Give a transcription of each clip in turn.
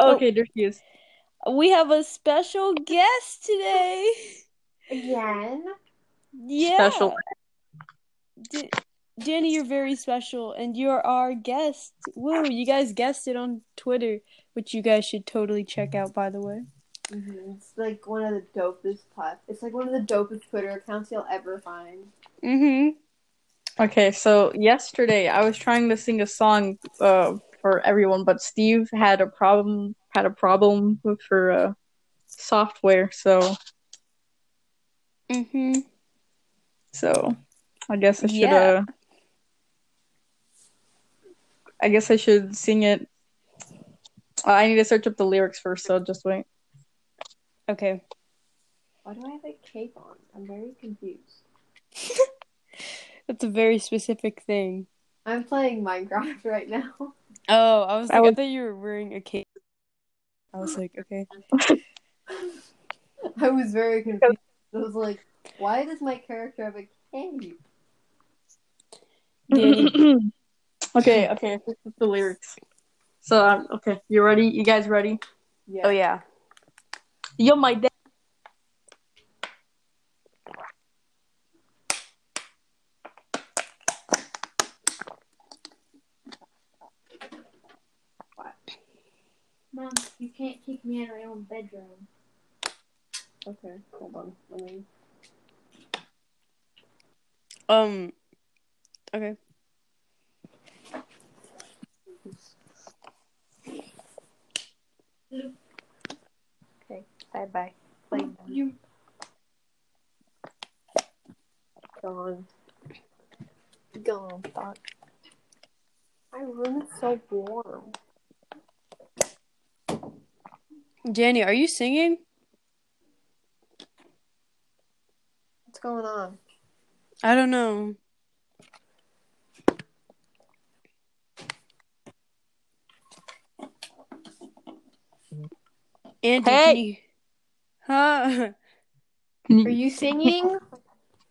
Oh, okay, there she is. We have a special guest today. Again? Yeah. Special. D- Danny, you're very special, and you're our guest. Woo! You guys guessed it on Twitter, which you guys should totally check out, by the way. Mm-hmm. It's like one of the dopest plat. It's like one of the dopest Twitter accounts you'll ever find. Mm-hmm. Okay, so yesterday I was trying to sing a song uh, for everyone, but Steve had a problem had a problem with her uh, software, so Mm-hmm. so I guess I should Yeah. uh I guess I should sing it. Uh, I need to search up the lyrics first, so just wait. Okay. Why do I have a cape on? I'm very confused. That's a very specific thing. I'm playing Minecraft right now. Oh, I was I like, I, was- thought you were wearing a cape. I was like, okay. I was very confused. I was like, why does my character have a cape? Okay, okay, this is the lyrics. So um, okay, you ready? You guys ready? Yeah. oh yeah. Yo, my dad. Mom, you can't kick me out of my own bedroom. Okay, hold on. Let me. Um. Okay. Okay. Bye bye. Play You gone. Gone. Thought. My room is so warm. Danny, are you singing? What's going on? I don't know. Andy, Hey! can you... Huh? Are you singing?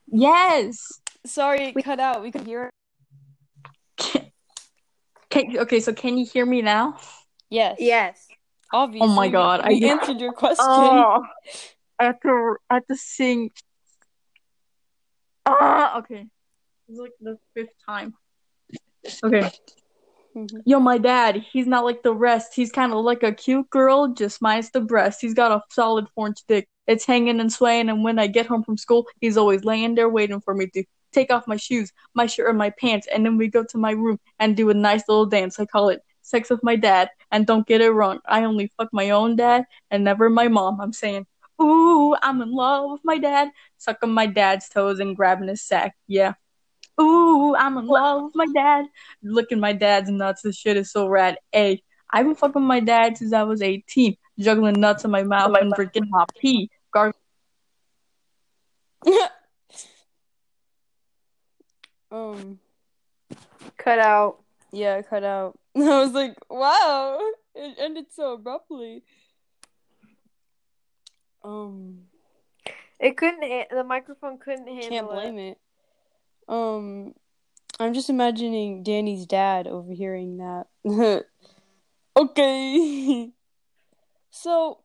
Yes. Sorry, it cut out. We could hear it. Can, can, okay, so can you hear me now? Yes. yes. Obviously. Oh my God, I- answered your question. Oh, I have to. I have to sing. Ah, okay. It's like the fifth time. Okay. Mhm. Yo, my dad, he's not like the rest. He's kind of like a cute girl, just minus the breast. He's got a solid four inch dick. It's hanging and swaying, and when I get home from school, he's always laying there waiting for me to take off my shoes, my shirt, and my pants, and then we go to my room and do a nice little dance. I call it sex with my dad. And don't get it wrong, I only fuck my own dad and never my mom. I'm saying, ooh, I'm in love with my dad, sucking my dad's toes and grabbing his sack. Yeah. Ooh, I'm in love with my dad. Licking my dad's nuts. This shit is so rad. Hey, I've been fucking my dad since I was 18, juggling nuts in my mouth and drinking my pee. Gar- um. Cut out. Yeah, it cut out. I was like, wow, it ended so abruptly. Um, It couldn't. The microphone couldn't handle can't it. blame it. Um, I'm just imagining Danny's dad overhearing that. okay. so,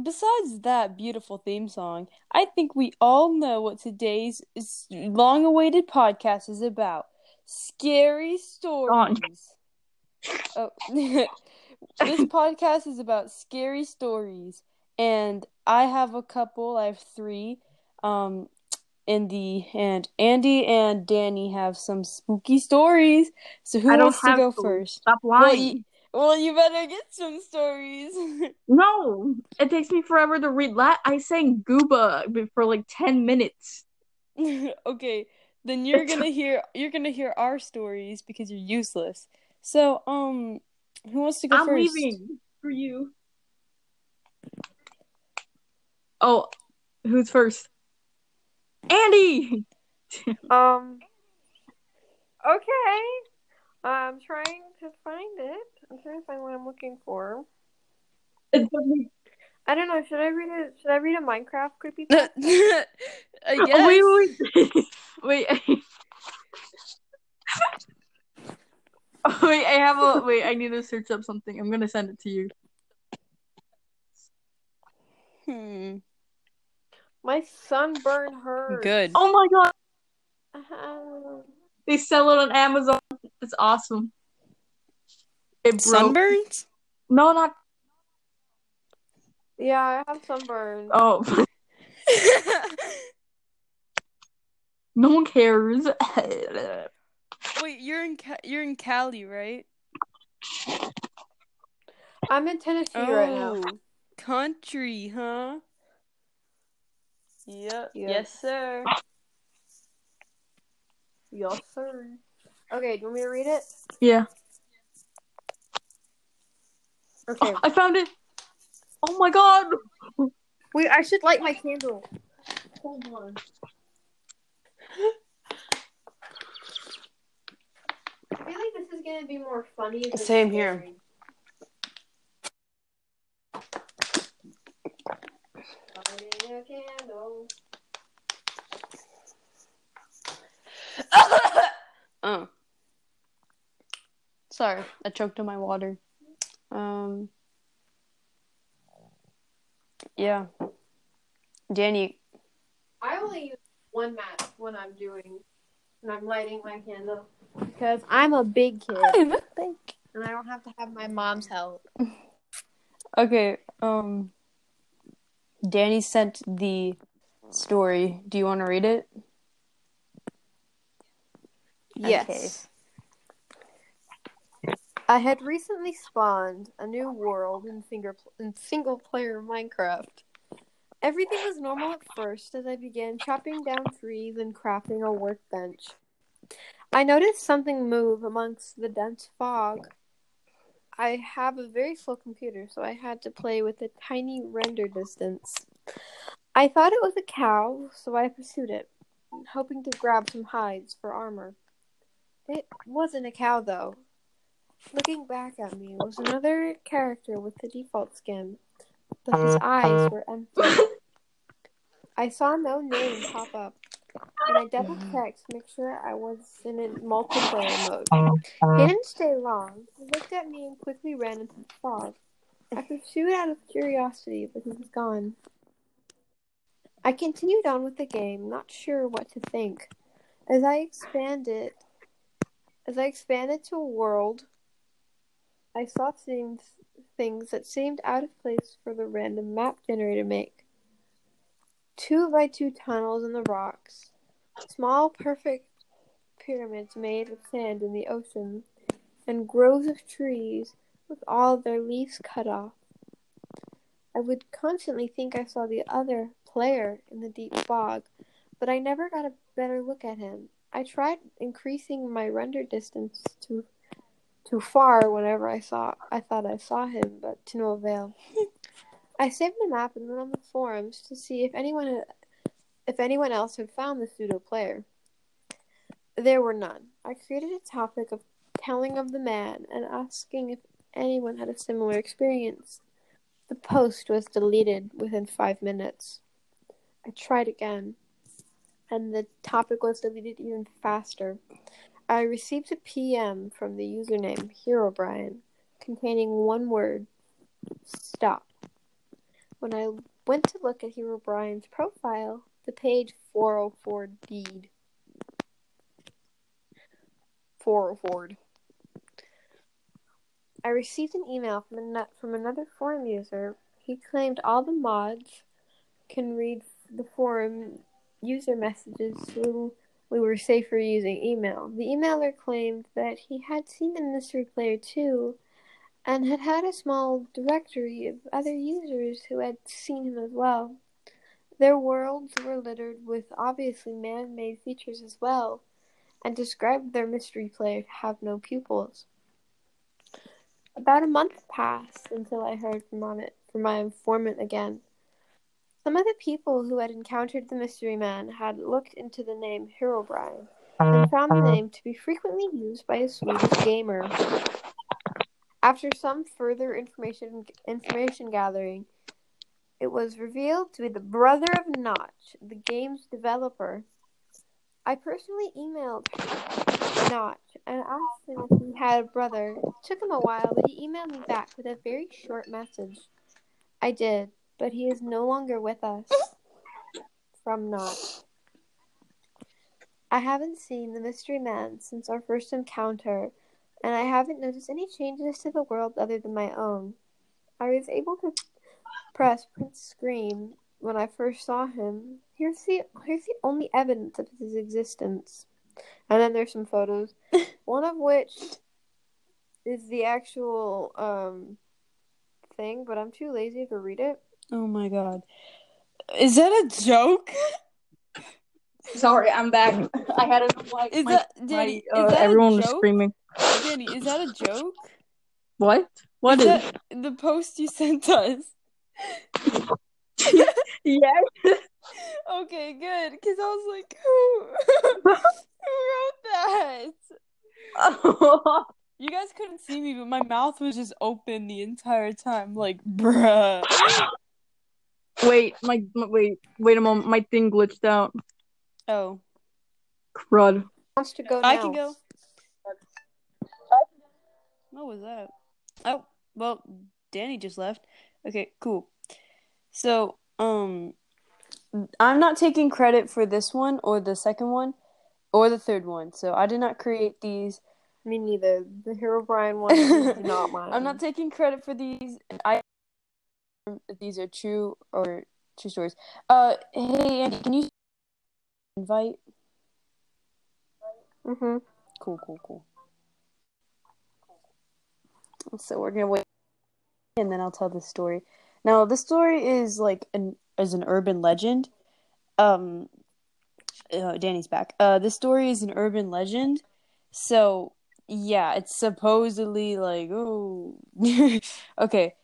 besides that beautiful theme song, I think we all know what today's long-awaited podcast is about. Scary stories. Oh, this podcast is about scary stories, and I have a couple. I have three. Um, in the and Andy and Danny have some spooky stories. So who wants to go to. first? Stop Well, lying. you, well, you better get some stories. No, it takes me forever to read. La- I sang Gooba for like 10 minutes. okay, then you're gonna hear you're gonna hear our stories because you're useless. So, um, who wants to go I'm first? leaving for you. Oh, who's first? Andy! Um. Okay. I'm trying to find it. I'm trying to find what I'm looking for. It I don't know. Should I read a Should I read a Minecraft creepy? I Oh, wait, wait, wait. wait. Oh, wait, I have a. Wait, I need to search up something. I'm gonna send it to you. Hmm. My sunburn hurts. Good. Oh my god, Uh-huh. they sell it on Amazon. It's awesome. It broke. Sunburns? No, not. Yeah, I have sunburns. Oh, no one cares. Wait, you're in Ca- you're in Cali, right? I'm in Tennessee right now. Oh, country, huh? Yep. Yep. Yes, sir. Yes, sir. Okay, do you want me to read it? yeah, Okay. I found it. Oh my god. Wait, I should light my candle. Hold on. I feel like this is gonna be more funny. than Same here. scary. Lighting a candle. oh. Sorry, I choked on my water. Um. Yeah. Danny, I only use one match when I'm doing when I'm lighting my candle because I'm a big kid I'm a big. and I don't have to have my mom's help. Okay, um Danny sent the story. Do you want to read it? Yes. I had recently spawned a new world in single in single player Minecraft. Everything was normal at first as I began chopping down trees and crafting a workbench. I noticed something move amongst the dense fog. I have a very slow computer, so I had to play with a tiny render distance. I thought it was a cow, so I pursued it, hoping to grab some hides for armor. It wasn't a cow, though. Looking back at me was another character with the default skin, but his uh, eyes uh. were empty. I saw no name pop up, and I double mm. checked to make sure I was in a multiplayer mode. Uh, uh. He didn't stay long. He looked at me and quickly ran into the fog. I pursued out of curiosity, but he was gone. I continued on with the game, not sure what to think. As I expanded, as I expanded to a world, I saw things things that seemed out of place for the random map generator to make. Two by two tunnels in the rocks, small perfect pyramids made of sand in the ocean, and groves of trees with all their leaves cut off. I would constantly think I saw the other player in the deep fog, but I never got a better look at him. I tried increasing my render distance to too far whenever I saw I thought I saw him, but to no avail. I saved the map and went on the forums to see if anyone if anyone else had found the pseudo player. There were none. I created a topic of telling of the man and asking if anyone had a similar experience. The post was deleted within five minutes. I tried again, and the topic was deleted even faster. I received a PM from the username Herobrine containing one word stop. When I went to look at Herobrine's profile, the page 404 deed. 404. I received an email from, an- from another forum user. He claimed all the mods can read the forum user messages so we were safer using email. The emailer claimed that he had seen the mystery player too and had had a small directory of other users who had seen him as well. Their worlds were littered with obviously man made features as well, and described their mystery player to have no pupils. About a month passed until I heard from, on it, from my informant again. Some of the people who had encountered the mystery man had looked into the name Herobrine and found the name to be frequently used by a Swedish gamer. After some further information information gathering, it was revealed to be the brother of Notch, the game's developer. I personally emailed Notch and asked him if he had a brother. It took him a while, but he emailed me back with a very short message. I did. but he is no longer with us. From Notch. I haven't seen the mystery man since our first encounter, and I haven't noticed any changes to the world other than my own. I was able to press Print Screen when I first saw him. Here's the here's the only evidence of his existence. And then there's some photos. One of which is the actual um thing, but I'm too lazy to read it. Oh my god. Is that a joke? Sorry, I'm back. I had it like Is my, that my, uh, is that everyone a was screaming. Danny, is that a joke? What? What is is? that the post you sent us? Yeah. Okay, good. Because I was like, who, who wrote that? You guys couldn't see me, but my mouth was just open the entire time, like, bruh. wait, my, my wait, wait a moment. My thing glitched out. Oh, Crud. Wants to go I can go. What was that? Oh, well, Danny just left. Okay, cool. So, um, I'm not taking credit for this one or the second one or the third one. So I did not create these. Me neither. The Herobrine one is not mine. I'm not taking credit for these. I these are true or true stories. Uh, hey Andy, can you invite? hmm Cool, cool, cool. So we're gonna wait, and then I'll tell this story. Now, this story is like an is an urban legend. Um, uh, Danny's back. Uh, this story is an urban legend. So yeah, it's supposedly like oh, okay.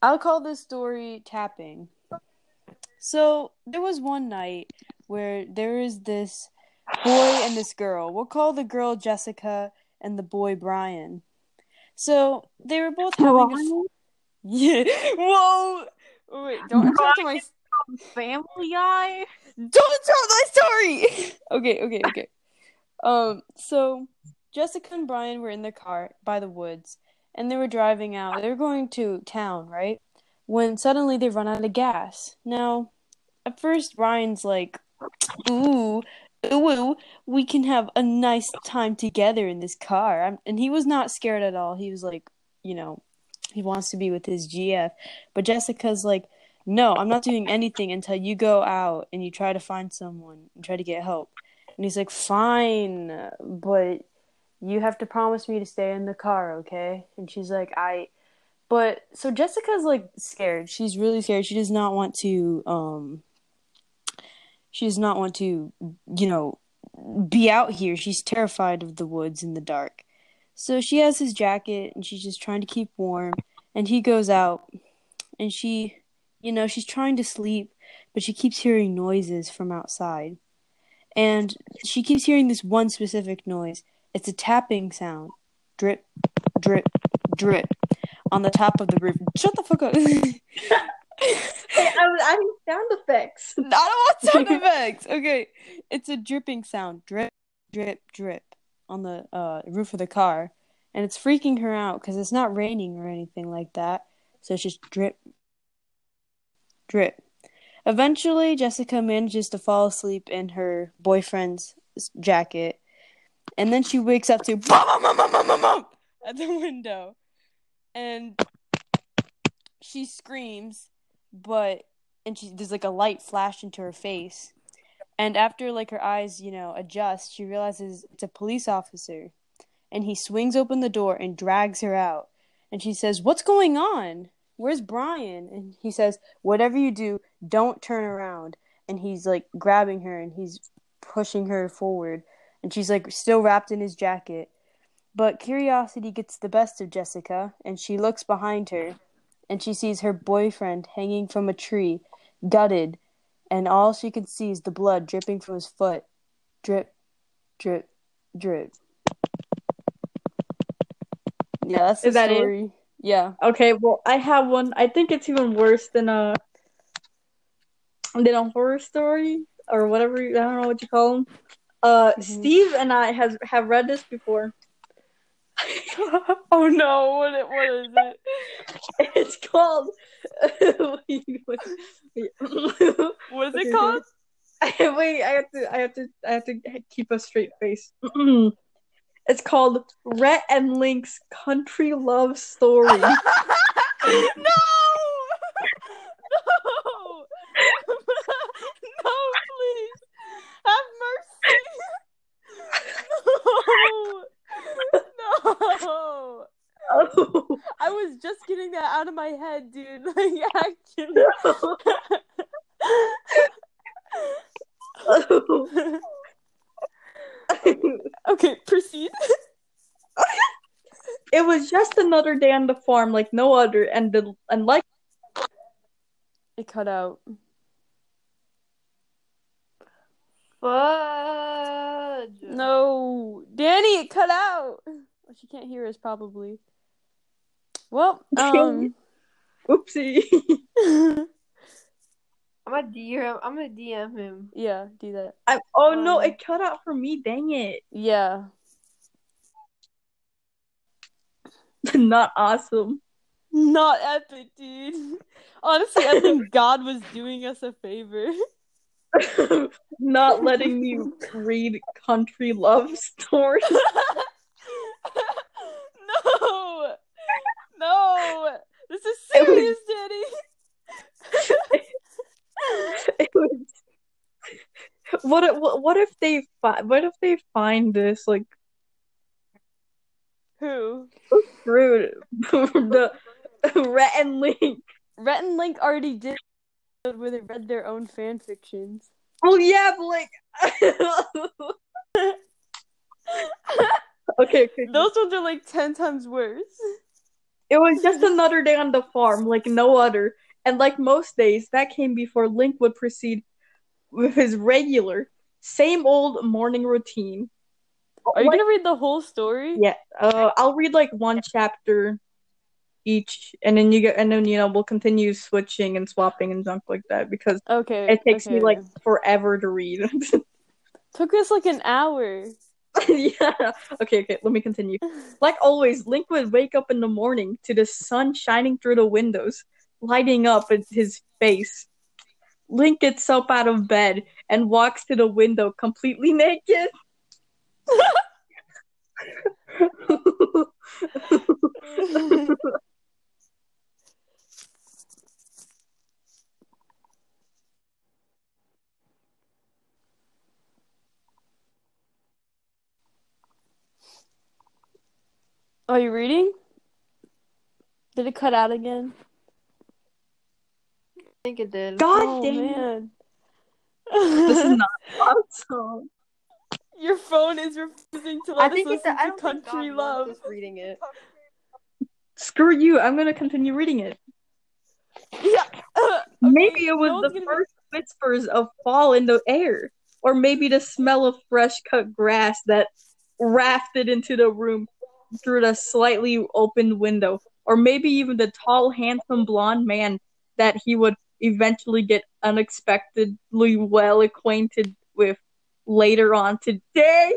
I'll call this story tapping. So there was one night where there is this boy and this girl. We'll call the girl Jessica and the boy Brian. So they were both having a yeah. Whoa! Wait, don't interrupt my Family Guy. don't tell my story. okay, okay, okay. Um, so Jessica and Brian were in their car by the woods, and they were driving out. They were going to town, right? When suddenly they run out of gas. Now, at first, Brian's like, "Ooh, ooh, we can have a nice time together in this car," I'm, and he was not scared at all. He was like, you know, he wants to be with his GF, but Jessica's like no, I'm not doing anything until you go out and you try to find someone and try to get help. And he's like, fine, but you have to promise me to stay in the car, okay? And she's like, I. But so Jessica's like scared. She's really scared. She does not want to. Um. She does not want to, you know, be out here. She's terrified of the woods in the dark. So she has his jacket and she's just trying to keep warm. And he goes out and she you know, she's trying to sleep, but she keeps hearing noises from outside. And she keeps hearing this one specific noise. It's a tapping sound. Drip, drip, drip. On the top of the roof. Shut the fuck up. Hey, I was adding sound effects. I don't want sound effects. Okay. It's a dripping sound. Drip, drip, drip. On the uh, roof of the car. And it's freaking her out because it's not raining or anything like that. So it's just drip, drip. Eventually, Jessica manages to fall asleep in her boyfriend's jacket, and then she wakes up to bum, bum, bum, bum, bum, bum, at the window, and she screams, but and she there's like a light flash into her face, and after like her eyes you know adjust, she realizes it's a police officer, and he swings open the door and drags her out, and she says, "What's going on?" where's Brian? And he says, whatever you do, don't turn around. And he's like grabbing her and he's pushing her forward. And she's like still wrapped in his jacket. But curiosity gets the best of Jessica and she looks behind her and she sees her boyfriend hanging from a tree, gutted. And all she can see is the blood dripping from his foot. Drip, drip, drip. Yeah, that's the Is that it? story. Yeah. Okay, well, I have one. I think it's even worse than a than a horror story or whatever. I don't know what you call them. Uh, Mhm. Steve and I has have read this before. oh no! What? What is it? It's called. What is it called? wait, I have to, I have to, I have to keep a straight face. it's called Rhett and Link's Country Love Story. no, please! Have mercy! No! No! oh, I was just getting that out of my head, dude. Like, actually. okay, proceed. it was just another day on the farm, like no other, and the and like It cut out. Fudge. No, Danny, it cut out. Well, she can't hear us probably. Well, um, oopsie. I'm gonna DM. I'm gonna DM him. yeah, do that. I, oh no, Um, it cut out for me. Dang it! Yeah, Not awesome. not epic, dude. Honestly, I think God was doing us a favor. Not letting me read country love stories. no, no, this is was- serious, Danny. It was- What if, what if they fi- what if they find this like Who? through the Rhett and Link? Rhett and Link already did where they read their own fan fictions. Well, yeah, but like okay, okay. Those ones are like ten times worse. It was just another day on the farm, like no other. And like most days, that came before Link would proceed with his regular, same old morning routine. Are you Like- gonna read the whole story? Yeah, uh, I'll read like one chapter each, and then you get, and then you know we'll continue switching and swapping and junk like that because Okay. it takes okay, me like forever to read. took us like an hour. yeah. Okay, okay. Let me continue. Like always, Link would wake up in the morning to the sun shining through the windows, lighting up his face. Link gets up out of bed and walks to the window completely naked. Are you reading? Did it cut out again? I think it did. God oh dang it. man. This is not awesome. Your phone is refusing to I let us think it's. listen I to don't country love. wants reading it. Screw you. I'm gonna continue reading it. Yeah. uh, Maybe it was no the gonna be- first whispers of fall in the air. Or maybe the smell of fresh cut grass that rafted into the room through the slightly opened window. Or maybe even the tall, handsome blonde man that he would eventually get unexpectedly well acquainted with later on today.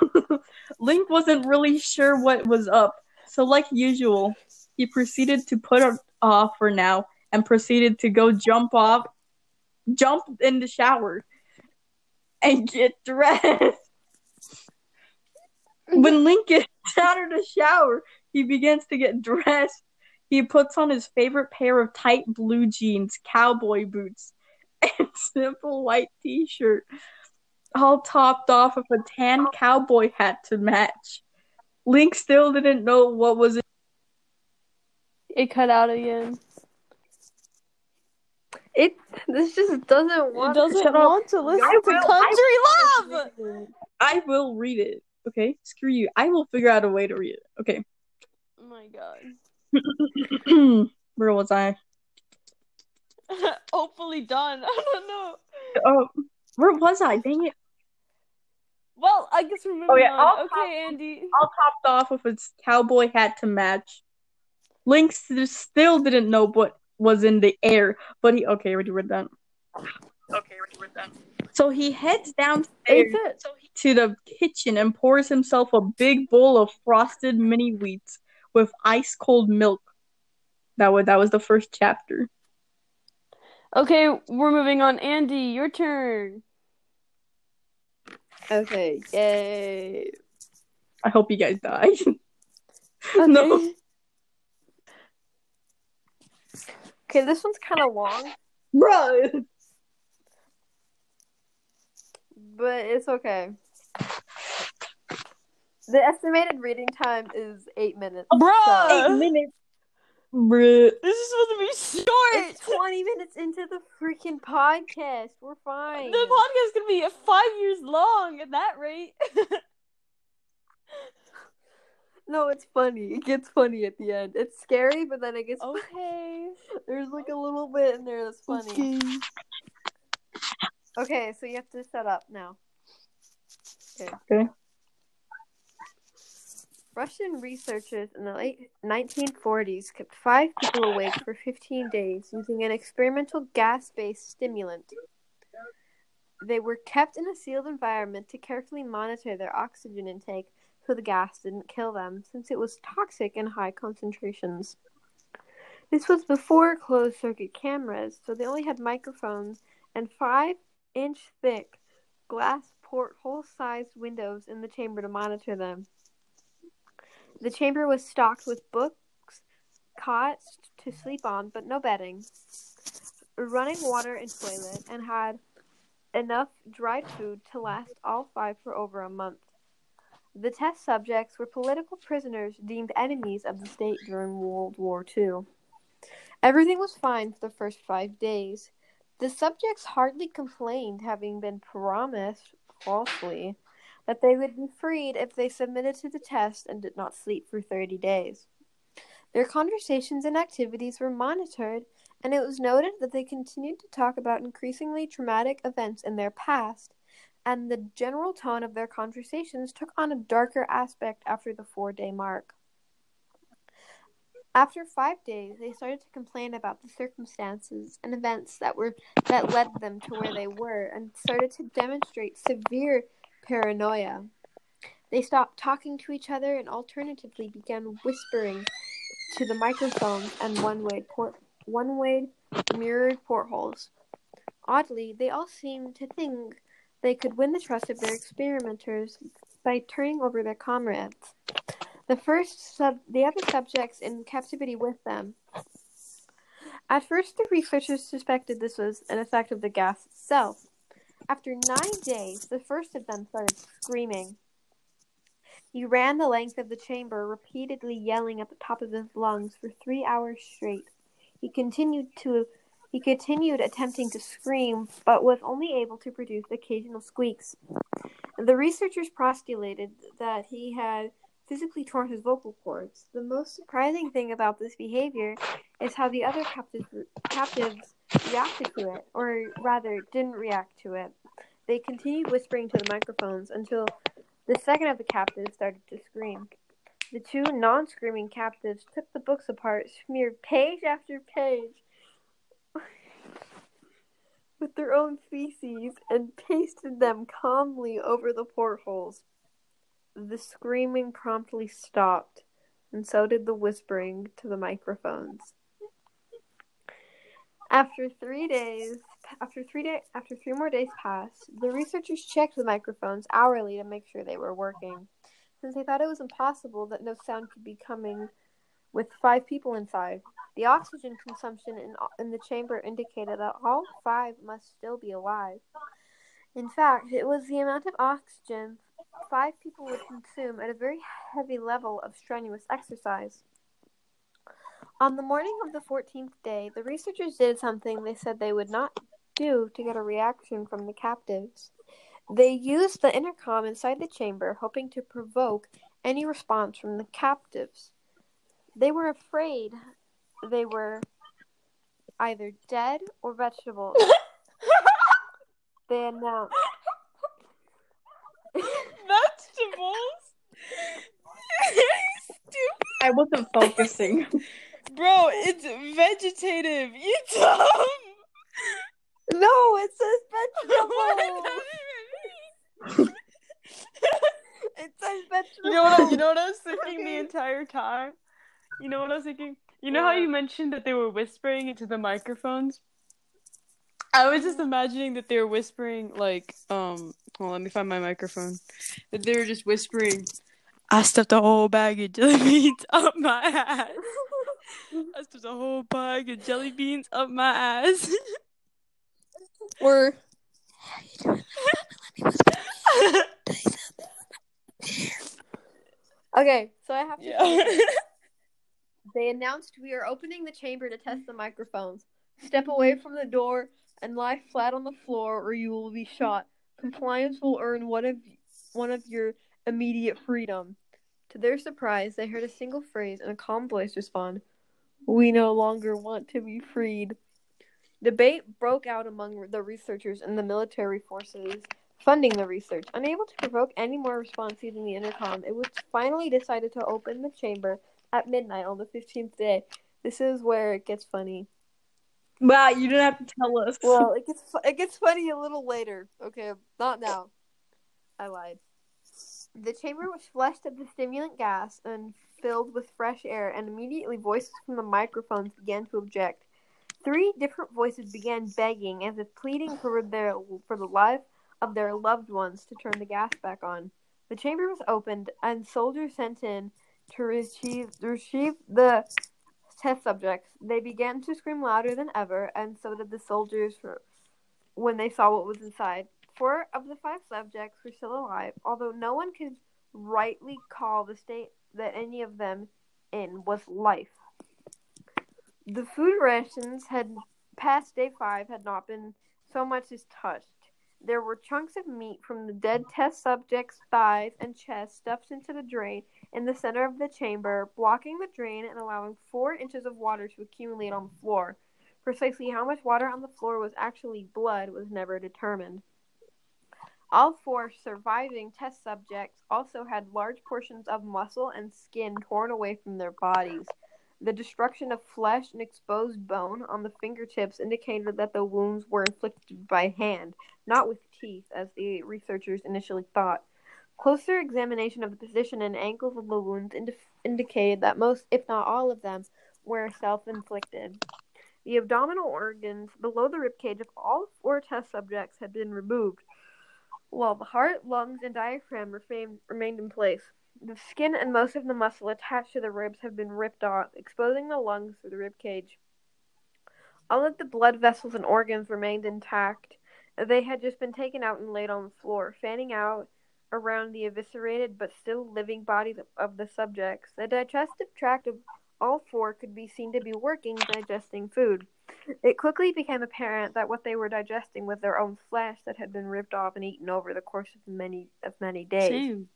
Link wasn't really sure what was up, so like usual, he proceeded to put it off for now and proceeded to go jump off, jump in the shower, and get dressed. When Link gets out of the shower, he begins to get dressed. He puts on his favorite pair of tight blue jeans, cowboy boots, and simple white t-shirt, all topped off with a tan cowboy hat to match. Link still didn't know what was It cut out again. It. This just doesn't It want. doesn't shut up. want to listen I to will- country love. I will read it. Okay, screw you. I will figure out a way to read it. Okay. Oh my god. Where was I? Hopefully done. I don't know. Oh, where was I? Dang it! Well, I guess we're moving Oh, yeah, on. I'll okay, Andy. All topped off with its cowboy hat to match. Link still didn't know what was in the air, but he okay. Already read that. Okay, already read that. So he heads downstairs it. to the kitchen and pours himself a big bowl of frosted mini wheats with ice cold milk. That was that was the first chapter. Okay, we're moving on. Andy, your turn. Okay, yay. I hope you guys die. Okay. No. Okay, this one's kind of long, Bro. But it's okay. The estimated reading time is eight minutes. Bruh. so- Eight minutes. Bruh. This is supposed to be short. It's 20 minutes into the freaking podcast. We're fine. The podcast is gonna be five years long at that rate. no, it's funny. It gets funny at the end. It's scary, but then it gets okay. There's like a little bit in there that's funny. Okay, so you have to set up now. Okay. Okay. Russian researchers in the late 1940s kept five people awake for 15 days using an experimental gas based stimulant. They were kept in a sealed environment to carefully monitor their oxygen intake so the gas didn't kill them, since it was toxic in high concentrations. This was before closed circuit cameras, so they only had microphones and five inch thick glass porthole sized windows in the chamber to monitor them. The chamber was stocked with books, cots to sleep on, but no bedding, running water and toilet, and had enough dried food to last all five for over a month. The test subjects were political prisoners deemed enemies of the state during World War II. Everything was fine for the first five days. The subjects hardly complained, having been promised falsely that they would be freed if they submitted to the test and did not sleep for 30 days. Their conversations and activities were monitored, and it was noted that they continued to talk about increasingly traumatic events in their past, and the general tone of their conversations took on a darker aspect after the four day mark. After five days, they started to complain about the circumstances and events that were that led them to where they were, and started to demonstrate severe paranoia. They stopped talking to each other and alternatively began whispering to the microphones and one-way port one-way mirrored portholes. Oddly, they all seemed to think they could win the trust of their experimenters by turning over their comrades. The first sub the other subjects in captivity with them. At first the researchers suspected this was an effect of the gas itself. After nine days, the first of them started screaming. He ran the length of the chamber, repeatedly yelling at the top of his lungs for three hours straight. He continued to he continued attempting to scream, but was only able to produce occasional squeaks. The researchers postulated that he had physically torn his vocal cords. The most surprising thing about this behavior is how the other captives, captives reacted to it, or rather, didn't react to it. They continued whispering to the microphones until the second of the captives started to scream. The two non screaming captives took the books apart, smeared page after page with their own feces, and pasted them calmly over the portholes. The screaming promptly stopped, and so did the whispering to the microphones. After three days, after three day, after three more days passed, the researchers checked the microphones hourly to make sure they were working, since they thought it was impossible that no sound could be coming with five people inside. The oxygen consumption in in the chamber indicated that all five must still be alive. In fact, it was the amount of oxygen five people would consume at a very heavy level of strenuous exercise. On the morning of the 14th day, the researchers did something they said they would not do to get a reaction from the captives. They used the intercom inside the chamber, hoping to provoke any response from the captives. They were afraid they were either dead or vegetables. they announced. Um, Vegetables? Stupid. I wasn't focusing. Bro, it's vegetative. You dumb. No, it says vegetable. it says vegetable. You know what? I, you know what I was thinking the entire time. You know what I was thinking? You know how you mentioned that they were whispering into the microphones? I was just imagining that they were whispering like um hold on, let me find my microphone. That they were just whispering I stuffed a whole bag of jelly beans up my ass. I stuffed a whole bag of jelly beans up my ass. Or okay, so I have to. yeah. They announced we are opening the chamber to test the microphones. Step away from the door and lie flat on the floor, or you will be shot. Compliance will earn one of one of your immediate freedom. To their surprise, they heard a single phrase and a calm voice respond, "We no longer want to be freed." Debate broke out among the researchers and the military forces funding the research. Unable to provoke any more response using the intercom, it was finally decided to open the chamber at midnight on the 15th day. This is where it gets funny. Wow, you didn't have to tell us. Well, it gets fu- it gets funny a little later. Okay, not now. I lied. The chamber was flushed of the stimulant gas and filled with fresh air, and immediately voices from the microphones began to object. Three different voices began begging, as if pleading for their for the life of their loved ones to turn the gas back on. The chamber was opened, and soldiers sent in to receive receive the test subjects. They began to scream louder than ever, and so did the soldiers when they saw what was inside. Four of the five subjects were still alive, although no one could rightly call the state that any of them in was life. The food rations had past day five had not been so much as touched. There were chunks of meat from the dead test subjects' thighs and chest stuffed into the drain in the center of the chamber, blocking the drain and allowing four inches of water to accumulate on the floor. Precisely how much water on the floor was actually blood was never determined. All four surviving test subjects also had large portions of muscle and skin torn away from their bodies. The destruction of flesh and exposed bone on the fingertips indicated that the wounds were inflicted by hand, not with teeth, as the researchers initially thought. Closer examination of the position and angles of the wounds indi- indicated that most, if not all of them, were self inflicted. The abdominal organs below the ribcage of all four test subjects had been removed, while the heart, lungs, and diaphragm remained, in place. The skin and most of the muscle attached to the ribs have been ripped off, exposing the lungs through the rib cage. All of the blood vessels and organs remained intact. They had just been taken out and laid on the floor, fanning out around the eviscerated but still living bodies of the subjects. The digestive tract of all four could be seen to be working, digesting food. It quickly became apparent that what they were digesting was their own flesh that had been ripped off and eaten over the course of many of many days. Same.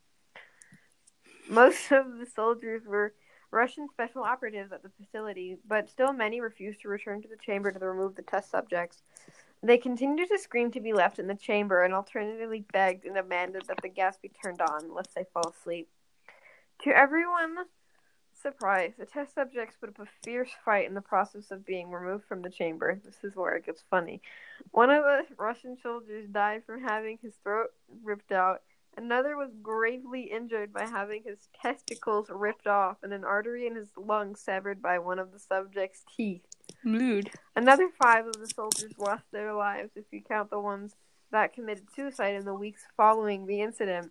Most of the soldiers were Russian special operatives at the facility, but still many refused to return to the chamber to remove the test subjects. They continued to scream to be left in the chamber and alternatively begged and demanded that the gas be turned on lest they fall asleep. To everyone's surprise, the test subjects put up a fierce fight in the process of being removed from the chamber. This is where it gets funny. One of the Russian soldiers died from having his throat ripped out. Another was gravely injured by having his testicles ripped off and an artery in his lung severed by one of the subject's teeth. Mood. Another five of the soldiers lost their lives if you count the ones that committed suicide in the weeks following the incident.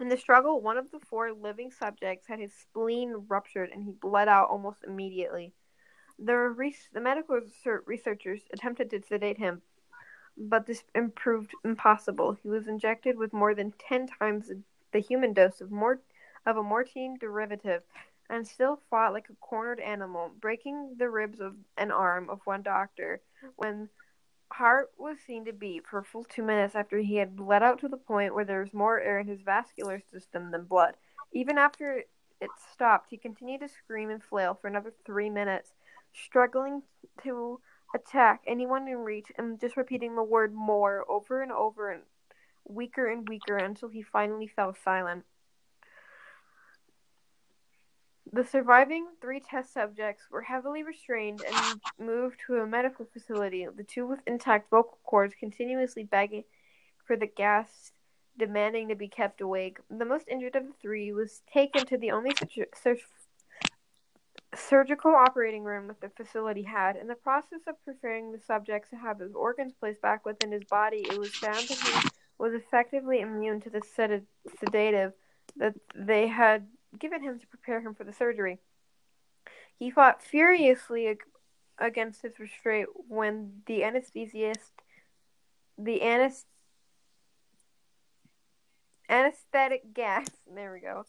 In the struggle, one of the four living subjects had his spleen ruptured and he bled out almost immediately. The, re- the medical research- researchers attempted to sedate him, but this proved impossible. He was injected with more than 10 times the human dose of, mor- of a morphine derivative and still fought like a cornered animal, breaking the ribs of an arm of one doctor when heart was seen to beat for full two minutes after he had bled out to the point where there was more air in his vascular system than blood. Even after it stopped, he continued to scream and flail for another three minutes, struggling to attack anyone in reach and just repeating the word more over and over and weaker and weaker until he finally fell silent. The surviving three test subjects were heavily restrained and moved to a medical facility, the two with intact vocal cords continuously begging for the gas, demanding to be kept awake. The most injured of the three was taken to the only situ- sur- surgical operating room that the facility had. In the process of preparing the subjects to have his organs placed back within his body, it was found that he was effectively immune to the sed- sedative that they had given him to prepare him for the surgery. He fought furiously ag- against his restraint when the anesthesiast, the anes- anesthetic gas, there we go,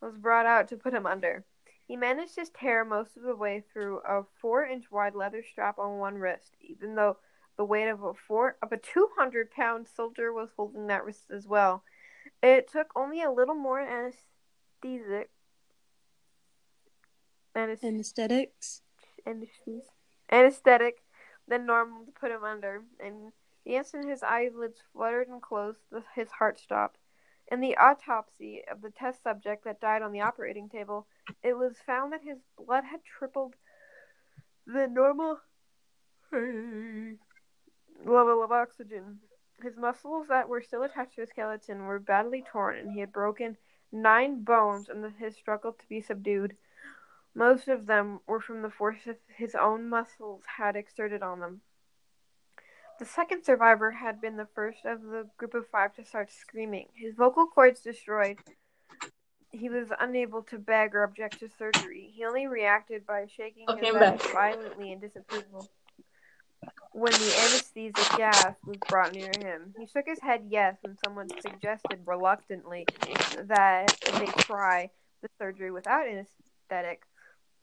was brought out to put him under. He managed to tear most of the way through a four inch wide leather strap on one wrist, even though the weight of a four of a two hundred pound soldier was holding that wrist as well. It took only a little more anesthetic anes- Anesthetics. anesthesia, anesthetic than normal to put him under, and the instant his eyelids fluttered and closed, the, his heart stopped. In the autopsy of the test subject that died on the operating table, it was found that his blood had tripled the normal level of oxygen. His muscles that were still attached to his skeleton were badly torn, and he had broken nine bones in his struggle to be subdued. Most of them were from the force his own muscles had exerted on them. The second survivor had been the first of the group of five to start screaming. His vocal cords destroyed. He was unable to beg or object to surgery. He only reacted by shaking Okay, his head violently in disapproval. When the anesthesia gas was brought near him, he shook his head yes when someone suggested reluctantly that they try the surgery without anesthetic,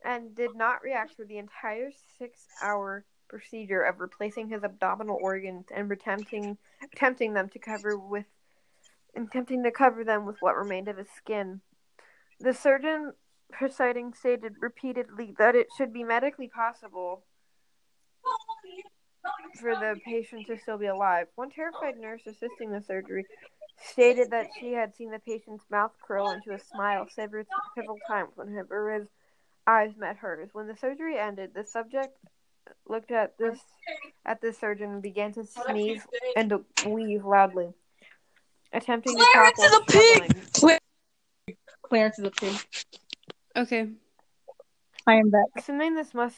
and did not react for the entire six-hour procedure of replacing his abdominal organs and attempting attempting them to cover with attempting to cover them with what remained of his skin. The surgeon presiding stated repeatedly that it should be medically possible for the patient to still be alive. One terrified nurse assisting the surgery stated that she had seen the patient's mouth curl into a smile several, several times when his eyes met hers. When the surgery ended, the subject looked at this at the surgeon and began to sneeze and to wheeze loudly, attempting to talk Clarence is a pig! struggling. Clarence is a pig. Okay. I am back. Assuming this must,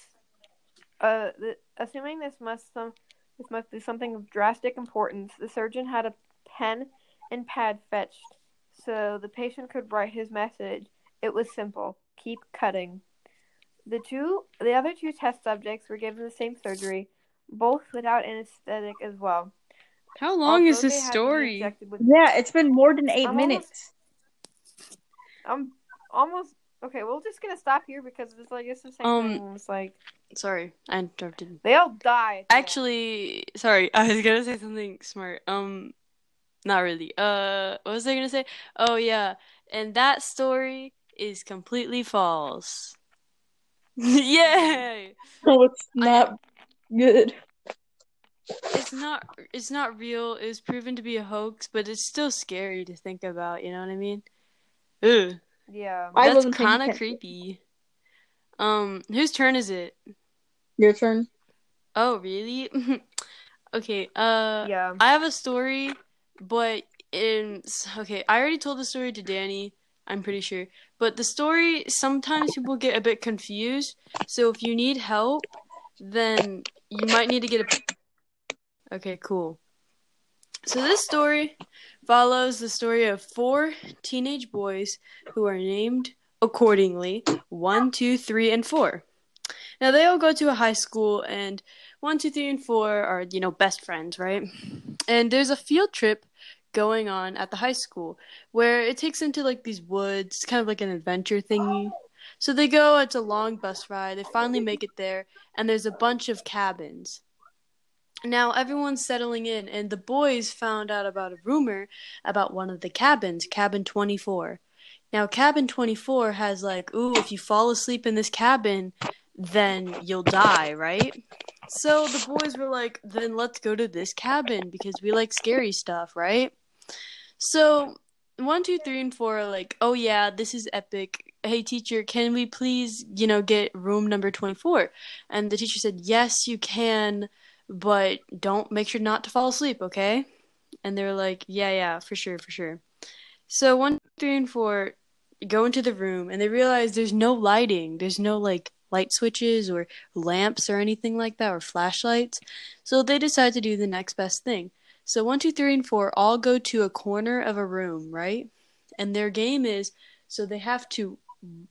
uh, th- assuming this must some, this must be something of drastic importance. The surgeon had a pen and pad fetched, so the patient could write his message. It was simple: keep cutting. The two, the other two test subjects were given the same surgery, both without anesthetic as well. How long is this they had to be story? with- Yeah, it's been more than 8 I'm almost- minutes. I'm almost okay. We're just gonna stop here because it's like it's the same Um, thing. It's like Sorry, I interrupted. they all die. at the end. Actually, sorry, I was gonna say something smart. Um, not really. Uh, what was I gonna say? Oh yeah, and that story is completely false. Yay! No, it's not good. It's not. It's not real. It was proven to be a hoax, but it's still scary to think about. You know what I mean? Ugh, yeah. I that's kind of creepy. Um, whose turn is it? Your turn. Oh, really? okay. Uh. Yeah. I have a story, but in okay, I already told the story to Dany. I'm pretty sure, but the story sometimes people get a bit confused. So if you need help, then you might need to get a. Okay, cool. So this story follows the story of four teenage boys who are named accordingly one, two, three, and four. Now they all go to a high school, and one, two, three, and four are you know best friends, right? And there's a field trip going on at the high school where it takes them to like these woods, kind of like an adventure thingy. So they go, it's a long bus ride. They finally make it there, and there's a bunch of cabins. Now everyone's settling in, and the boys found out about a rumor about one of the cabins, cabin 24. Now, cabin 24 has like, ooh, if you fall asleep in this cabin, then you'll die, right? So the boys were like, then let's go to this cabin because we like scary stuff, right? So one, two, three, and four are like, oh yeah, this is epic. Hey teacher, can we please, you know, get room number 24? And the teacher said, yes, you can, but don't make sure not to fall asleep, okay? And they're like, yeah, yeah, for sure, for sure. So one, three, and four go into the room and they realize there's no lighting, there's no like light switches or lamps or anything like that or flashlights. So they decide to do the next best thing. So one, two, three, and four all go to a corner of a room, right? And their game is so they have to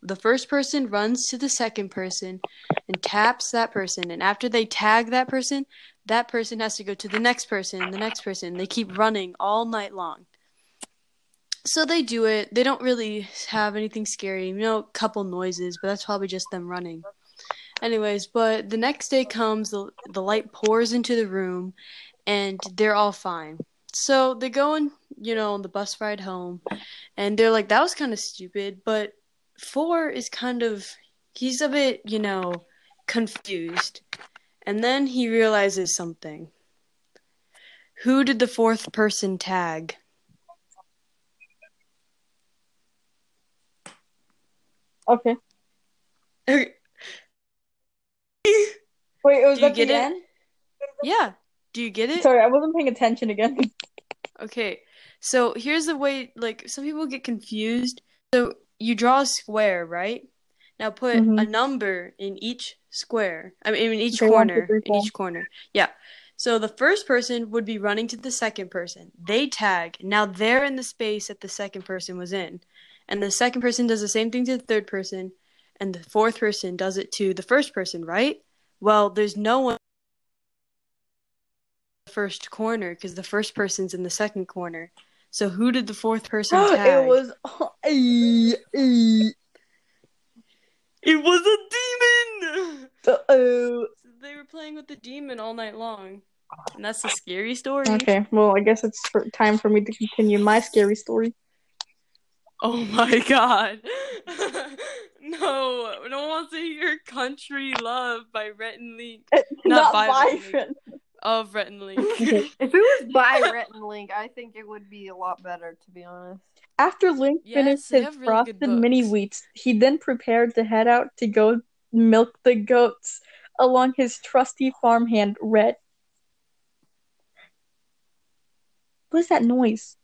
the first person runs to the second person and taps that person. And after they tag that person that person has to go to the next person the next person. They keep running all night long. So they do it. They don't really have anything scary you know a couple noises but that's probably just them running. Anyways but the next day comes the, the light pours into the room and they're all fine. So they go and you know on the bus ride home and they're like that was kind of stupid but four is kind of he's a bit, you know, confused. And then he realizes something. Who did the fourth person tag? Okay. Okay. Wait, it was Do you get the it? end? Yeah. Do you get it? Sorry, I wasn't paying attention again. Okay. So here's the way like some people get confused. So you draw a square, right? Now put Mhm. a number in each square. I mean, in each two, corner. in each corner. Yeah. So the first person would be running to the second person. They tag. Now they're in the space that the second person was in. And the second person does the same thing to the third person. And the fourth person does it to the first person, right? Well, there's no one in the first corner because the first person's in the second corner. So who did the fourth person tag? it was. It was a demon. Uh-oh. So they were playing with the demon all night long, and that's the scary story. Okay, well, I guess it's for, time for me to continue my scary story. Oh my god. no, no one wants to hear "Country Love" by Rhett and Link. Uh, not, by Byron. Byron. Of Rhett and Link. If it was by Rhett and Link, I think it would be a lot better, to be honest. After Link Yes, finished his have really good frosted mini wheats, he then prepared to head out to go milk the goats along his trusty farmhand Rhett. What is that noise?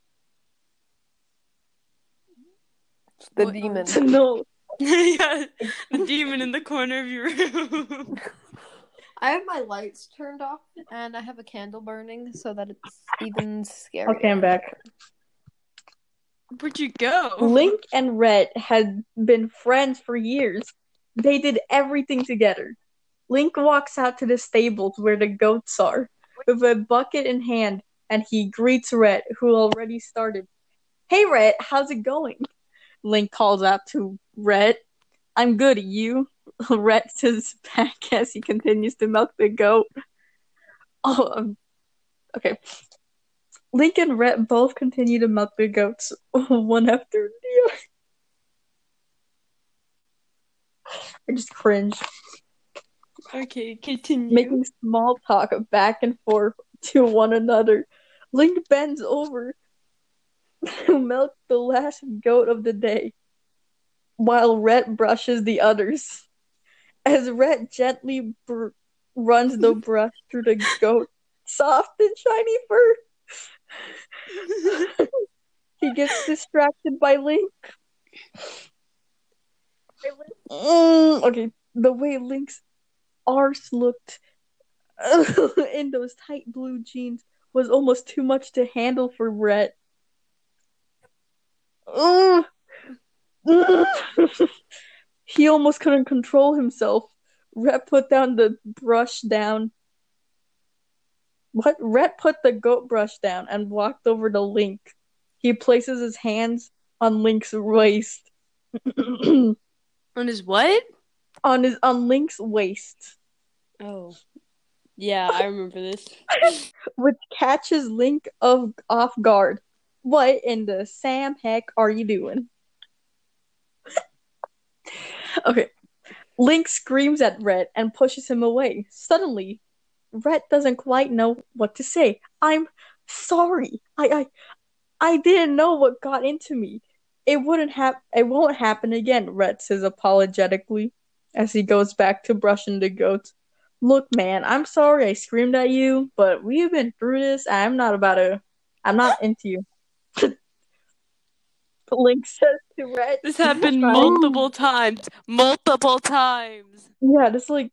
It's the What demon. no. yeah, the demon in the corner of your room. I have my lights turned off and I have a candle burning so that it's even scarier. Okay, I'm back. Where'd you go? Link and Rhett had been friends for years. They did everything together. Link walks out to the stables where the goats are with a bucket in hand and he greets Rhett, who already started. Hey Rhett, how's it going? Link calls out to Rhett. I'm good, you? Rhett says back as he continues to milk the goat. Oh, um, okay. Link and Rhett both continue to milk the goats one after the other. I just cringe. Okay, continue. Making small talk back and forth to one another. Link bends over to milk the last goat of the day, while Rhett brushes the others. As Rhett gently br- runs the brush through the goat's soft and shiny fur, he gets distracted by Link. Mm, okay, the way Link's arse looked in those tight blue jeans was almost too much to handle for Rhett. He almost couldn't control himself. Rhett put down the brush down. What? Rhett put the goat brush down and walked over to Link. He places his hands on Link's waist. On his what? on his on Link's waist, Oh. Yeah, I remember this. which catches Link of off guard. What in the Sam heck are you doing? Okay. Link screams at Rhett and pushes him away. Suddenly, Rhett doesn't quite know what to say. I'm sorry. I I I didn't know what got into me. It wouldn't have it won't happen again, Rhett says apologetically as he goes back to brushing the goats. Look, man, I'm sorry I screamed at you, but we've been through this. I'm not about to I'm not into you. Link says to Rhett. This happened multiple times. Multiple times. Yeah, this like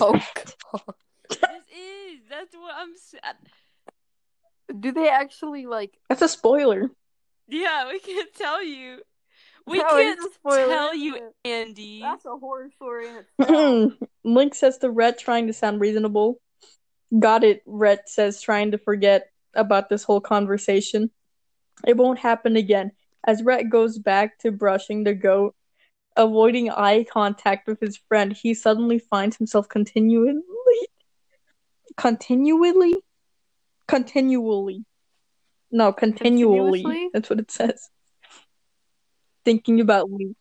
Oh god. This is. That's what I'm. s- uh, Do they actually like? that's a spoiler. Yeah, we can't tell you. We No, can't tell you. Andy. That's a horror story in itself. Link says to Rhett, trying to sound reasonable. Got it, Rhett says, trying to forget about this whole conversation. It won't happen again. As Rhett goes back to brushing the goat, avoiding eye contact with his friend, he suddenly finds himself continually. Continually? Continually. No, continually that's what it says. Thinking about Link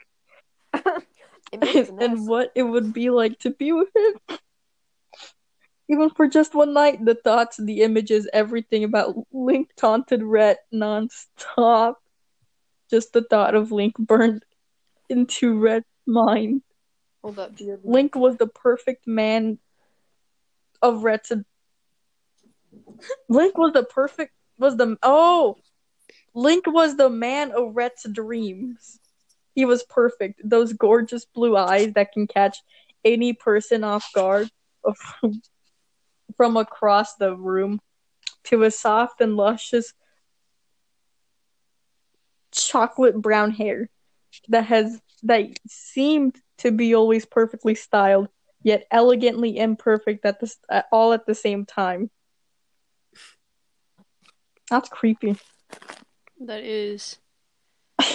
It makes an S. and what it would be like to be with him. Even for just one night, the thoughts, the images, everything about Link taunted Rhett nonstop. Just the thought of Link burned into Rhett's mind. Hold up, dear. Link was the perfect man of Rhett's. Link was the perfect was the oh, Link was the man of Rhett's dreams. He was perfect. Those gorgeous blue eyes that can catch any person off guard oh, from, across the room to a soft and luscious chocolate brown hair that has that seemed to be always perfectly styled yet elegantly imperfect at this at all at the same time. That's creepy. That is.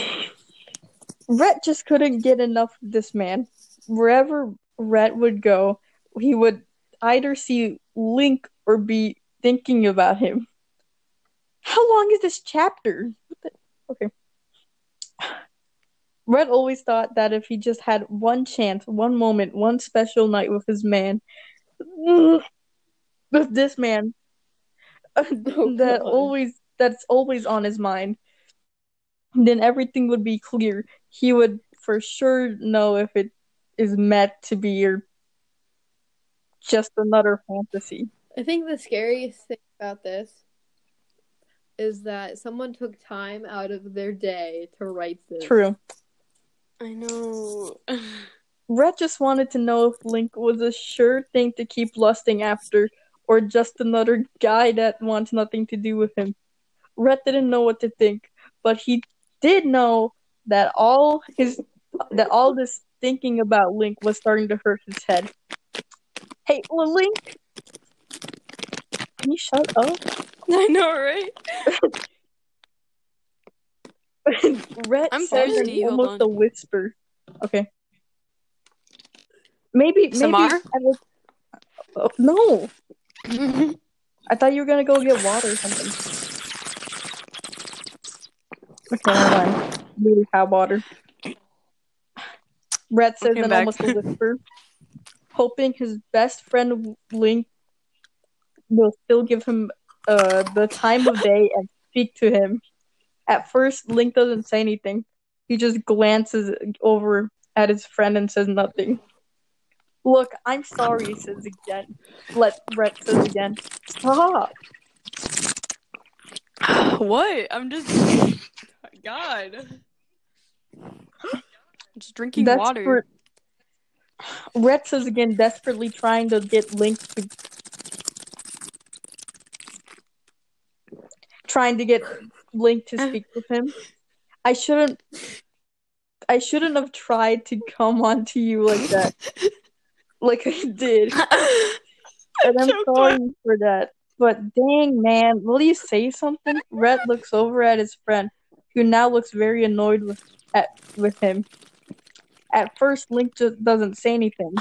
Rhett just couldn't get enough of this man. Wherever Rhett would go, he would either see Link or be thinking about him. How long is this chapter? Okay. Rhett always thought that if he just had one chance, one moment, one special night with his man, with this man, Oh, that always that's always on his mind, then everything would be clear. He would for sure know if it is meant to be or just another fantasy. I think the scariest thing about this is that someone took time out of their day to write this. True. I know. Rhett just wanted to know if Link was a sure thing to keep lusting after, or just another guy that wants nothing to do with him. Rhett didn't know what to think, but he did know that all his that all this thinking about Link was starting to hurt his head. Hey, Lily. Can you shut up? I know, right? Rhett I'm says thirsty, hold almost on. a whisper. Okay. Maybe, maybe. Samar? I was- Oh, no, I thought you were gonna go get water or something. Okay, never mind. Maybe have water. Rhett says Okay, in back. almost a whisper, hoping his best friend Link will still give him uh, the time of day and speak to him. At first, Link doesn't say anything. He just glances over at his friend and says nothing. Look, I'm sorry, he says again. Let Rhett says again. Stop. what? I'm just. God. I'm just drinking water. Desperate. Rhett is again, desperately trying to get Link to. Trying to get Link to speak with him. I shouldn't. I shouldn't have tried to come on to you like that, like I did. And I'm sorry for that. But dang, man, will you say something? Rhett looks over at his friend, who now looks very annoyed with at with him. At first, Link just doesn't say anything.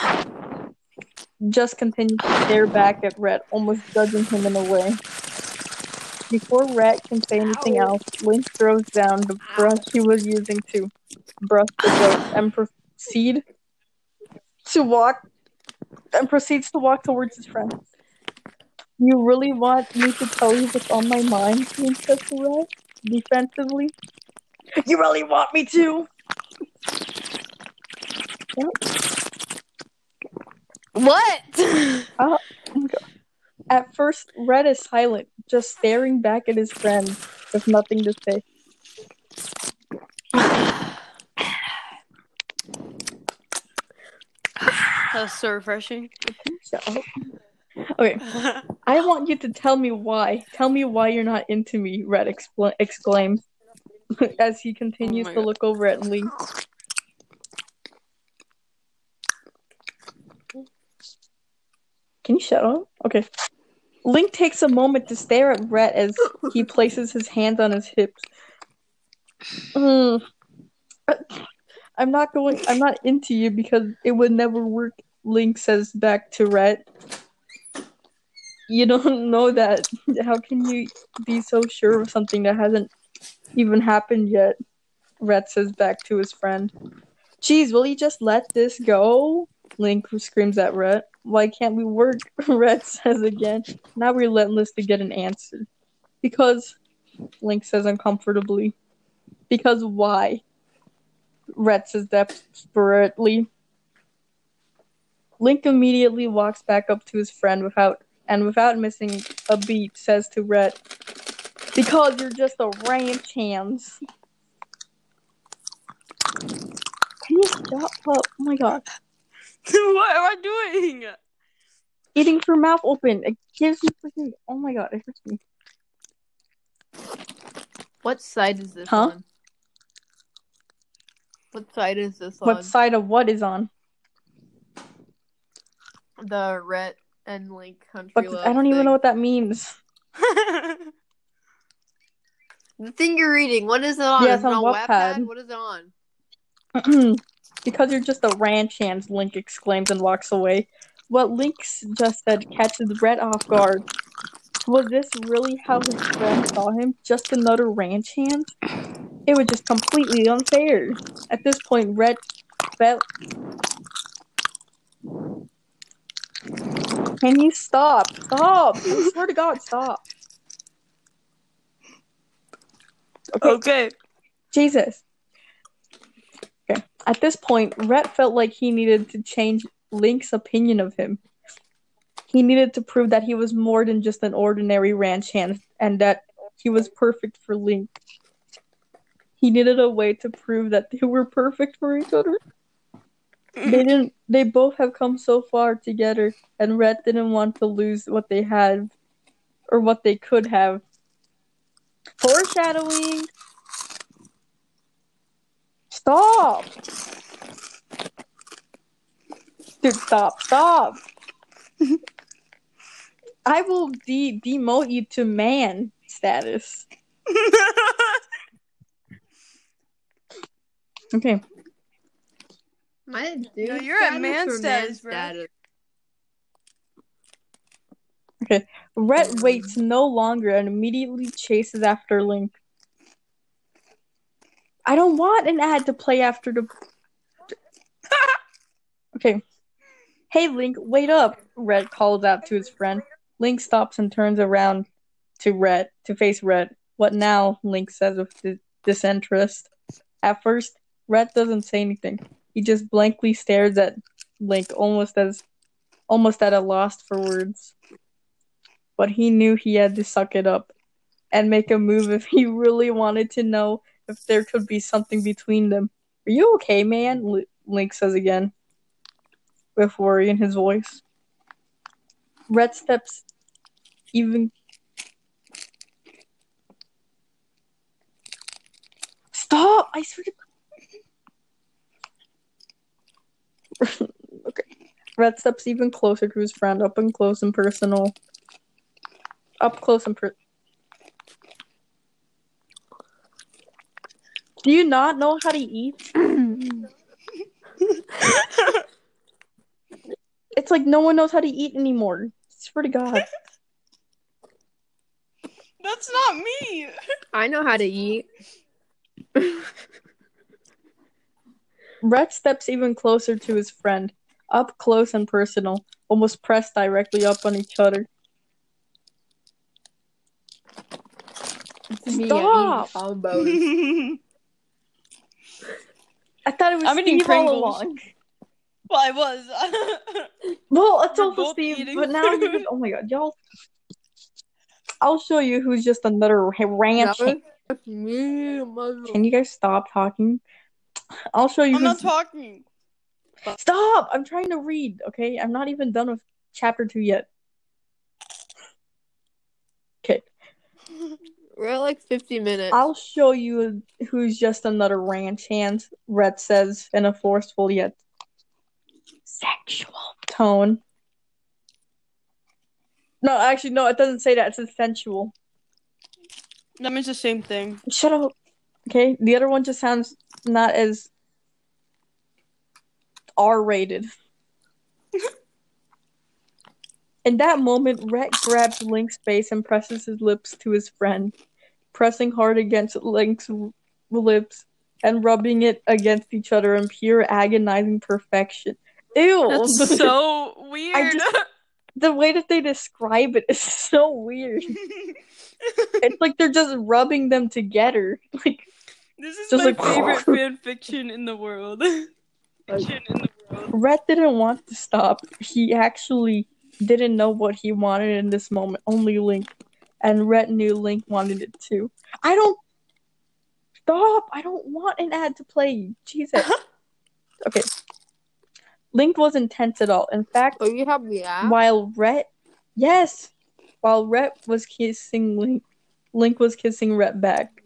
Just continues to stare back at Rhett, almost judging him in a way. Before Rhett can say anything Ow. else, Link throws down the brush he was using to brush the goat and proceed to walk and proceeds to walk towards his friend. You really want me to tell you what's on my mind? Link says to Rhett, defensively. You really want me to? What? Uh, at first, Rhett is silent, just staring back at his friend with nothing to say. That was so refreshing. So, okay. I want you to tell me why. Tell me why you're not into me, Rhett expl- exclaims as he continues oh to God. look over at Lee. Can you shut up? Okay. Link takes a moment to stare at Rhett as he places his hands on his hips. Mm. I'm not going I'm not into you because it would never work, Link says back to Rhett. You don't know that. How can you be so sure of something that hasn't even happened yet? Rhett says back to his friend. Geez, will you just let this go? Link screams at Rhett. Why can't we work? Rhett says again, now relentless to get an answer. Because, Link says uncomfortably. Because why? Rhett says desperately. Link immediately walks back up to his friend without and without missing a beat says to Rhett, Because you're just a ranch hands. Can you stop? Oh my god. what am I doing? Eating with your mouth open. It gives you freaking oh my god, it hurts me. What side is this Huh? on? What side is this on? What side of what is on? The Rhett and Link country But love I don't even know what that means. The thing you're reading, what is it on? Yeah, is it on on Wattpad. Wattpad? What is it on? because you're just a ranch hand, Link exclaims and walks away. What Link just said catches Rhett off guard. Was this really how his friend saw him? Just another ranch hand? It was just completely unfair. At this point, Rhett felt. Can you stop? Stop! I swear to God, stop. Okay, okay. Jesus. At this point, Rhett felt like he needed to change Link's opinion of him. He needed to prove that he was more than just an ordinary ranch hand and that he was perfect for Link. He needed a way to prove that they were perfect for each other. They didn't they both have come so far together and Rhett didn't want to lose what they had or what they could have. Foreshadowing. Stop! Dude, stop, stop! I will de- demote you to man status. Okay. My dude, No, you're at status man status, bro. status? Rhett waits no longer and immediately chases after Link. I don't want an ad to play after the. Okay. Hey, Link, wait up! Rhett calls out to his friend. Link stops and turns around to Rhett to face Rhett. What now? Link says with dis- disinterest. At first, Rhett doesn't say anything. He just blankly stares at Link, almost as, almost at a loss for words but he knew he had to suck it up and make a move if he really wanted to know if there could be something between them. Are you okay, man? L- Link says again, with worry in his voice. Rhett steps even. Stop! I swear to. okay. Rhett steps even closer to his friend, up and close and personal up close and per- Do you not know how to eat? It's like no one knows how to eat anymore. Swear to God. That's not me. I know how to eat. Rhett steps even closer to his friend, up close and personal, almost pressed directly up on each other. Me, Stop! I eat combos. I thought it was I'm eating Steve all along. well, I was. Well, it's We're also both Steve, eating but now you're food. just, oh my god, y'all. I'll show you who's just another ra- ranch. No. Me, mother- Can you guys stop talking? I'll show you I'm not talking. Stop! I'm trying to read, okay? I'm not even done with chapter two yet. Okay. We're at like 50 minutes. I'll show you who's just another ranch hand, Rhett says in a forceful yet sexual tone. No, actually, no, it doesn't say that. It says sensual. That means the same thing. Shut up. Okay, the other one just sounds not as R rated. In that moment, Rhett grabs Link's face and presses his lips to his friend, pressing hard against Link's lips and rubbing it against each other in pure agonizing perfection. Ew! That's so weird. just- the way that they describe it is so weird. It's like they're just rubbing them together. Like this is just my like- favorite fan fiction in the world. fiction in the world. Rhett didn't want to stop. He actually didn't know what he wanted in this moment. Only Link. And Rhett knew Link wanted it too. I don't stop. I don't want an ad to play. Jesus. Okay. Link wasn't tense at all. In fact, oh, you have the app? while Rhett, Yes. While Rhett was kissing Link Link was kissing Rhett back.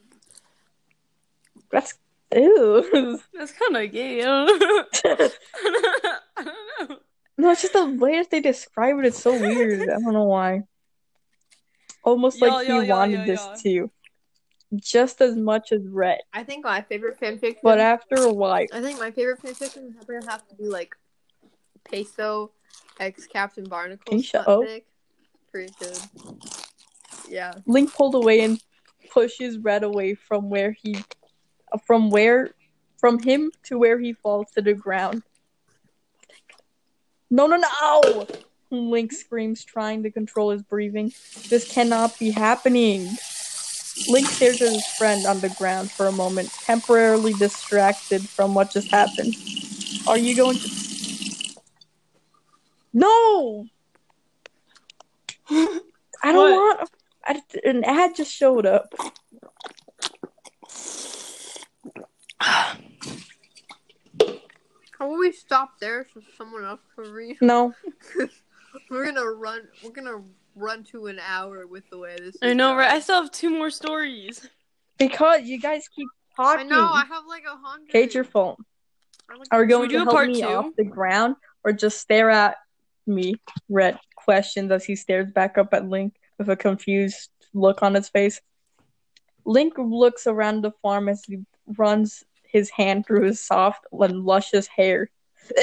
That's ew. That's kind of gay. I don't I don't know. No, it's just the way that they describe it. It's so weird. I don't know why. Almost Yeah, like yeah, he yeah, wanted yeah, this yeah. too, just as much as Rhett. I think my favorite fanfiction. But after a while, I think my favorite fanfiction is gonna have to be like Peso ex Captain Barnacle. Aisha, oh. Pretty good. Yeah. Link pulled away and pushes Rhett away from where he, from where, from him to where he falls to the ground. No, no, no! Link screams, trying to control his breathing. This cannot be happening. Link stares at his friend on the ground for a moment, temporarily distracted from what just happened. Are you going to. No! I don't What? want. I, an ad just showed up. How will we stop there so someone else can read? No. we're gonna run. We're gonna run to an hour with the way this. Is I know, going. right? I still have two more stories. Because you guys keep talking. I know. I have like a hundred. Kate, your phone. Like- Are we going to do a help part me two? off the ground or just stare at me? Rhett questions as he stares back up at Link with a confused look on his face. Link looks around the farm as he runs his hand through his soft and luscious hair.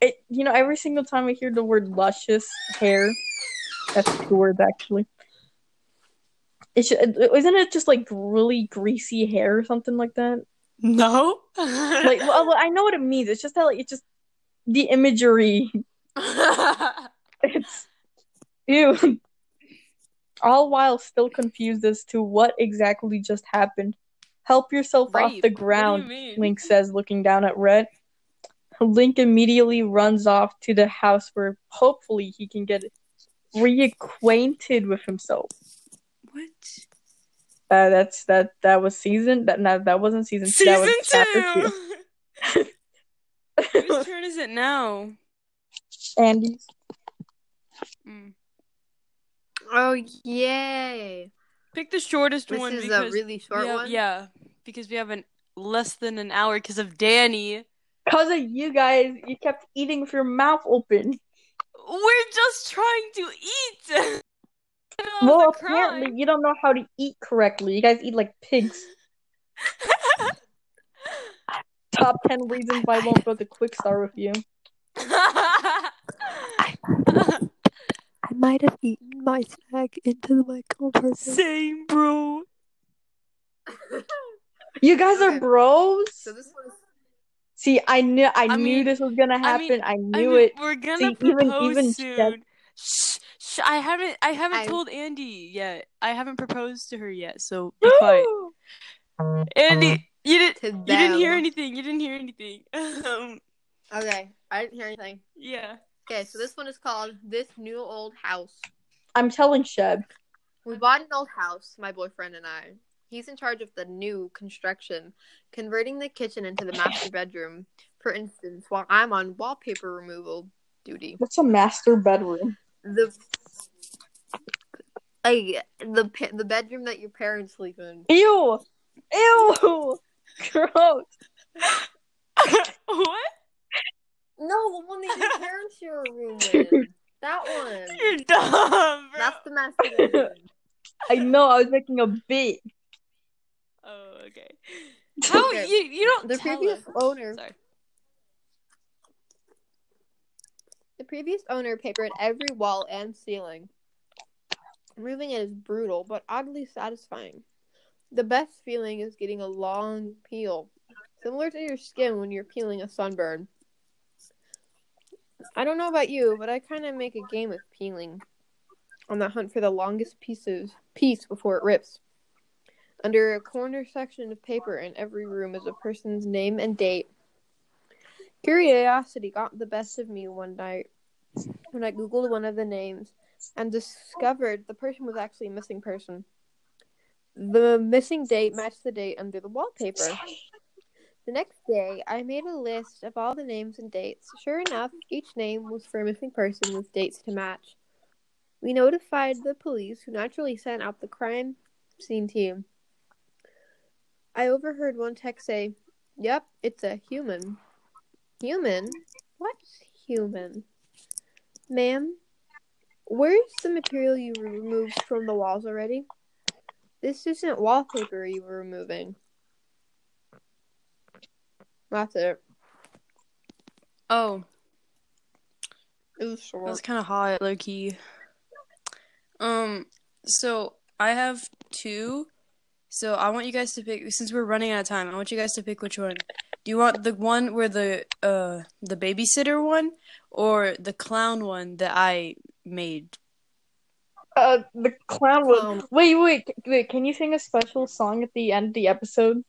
it, you know, every single time I hear the word luscious hair, that's two words actually. It should, isn't it just like really greasy hair or something like that? No. like well, I know what it means. It's just that like it's just the imagery. It's ew. All while still confused as to what exactly just happened. Help yourself off the What do you ground. Link says, looking down at Rhett. Link immediately runs off to the house where hopefully he can get reacquainted with himself. What? Uh, that's that. That was season. That no, that wasn't season. two. That Season was chapter two. Whose turn is it now? Andy. Mm. Oh yay! Pick the shortest This one is because a really short we have- one. Yeah, because we have an less than an hour because of Dany. Cause of you guys, you kept eating with your mouth open. We're just trying to eat. Well, apparently you don't know how to eat correctly. You guys eat like pigs. Top ten reasons why I won't go to Kwik Star with you. I might have eaten my snack into the mic on purpose. Same, bro. You guys Okay. are bros. So this one is See, I knew, I, I knew mean- this was gonna I happen. mean- I, I knew mean, it. We're gonna See, propose even soon. Chef- Shh, shh, I haven't. I haven't I- told Andy yet. I haven't proposed to her yet. So be quiet. Andy, you didn't. You didn't hear anything. You didn't hear anything. um, Okay, I didn't hear anything. yeah. Okay, so this one is called "This New Old House." I'm telling Sheb. We bought an old house, my boyfriend and I. He's in charge of the new construction, converting the kitchen into the master bedroom, for instance, while I'm on wallpaper removal duty. What's a master bedroom? The like the the bedroom that your parents sleep in. Ew! Ew! Gross. what? No, the one that your parents share a room Dude. in. That one. You're dumb, bro. That's the master bedroom. I know, I was making a bit. Oh, okay. How Okay. you you don't The previous us. owner Sorry. The previous owner papered every wall and ceiling. Moving it is brutal, but oddly satisfying. The best feeling is getting a long peel, similar to your skin when you're peeling a sunburn. I don't know about you, but I kind of make a game of peeling on the hunt for the longest pieces piece before it rips. Under a corner section of paper in every room is a person's name and date. Curiosity got the best of me one night when I googled one of the names and discovered the person was actually a missing person. The missing date matched the date under the wallpaper. The next day, I made a list of all the names and dates. Sure enough, each name was for a missing person with dates to match. We notified the police, who naturally sent out the crime scene team. I overheard one tech say, Yep, it's a human. Human? What's human? Ma'am, where's the material you removed from the walls already? This isn't wallpaper you were removing. That's it. Oh, It was that short. was kind of hot, low key. Um, so I have two. So I want you guys to pick. Since we're running out of time, I want you guys to pick which one. Do you want the one where the uh the babysitter one, or the clown one that I made? Uh, the clown one. Um, Wait, wait, wait. Can you sing a special song at the end of the episode?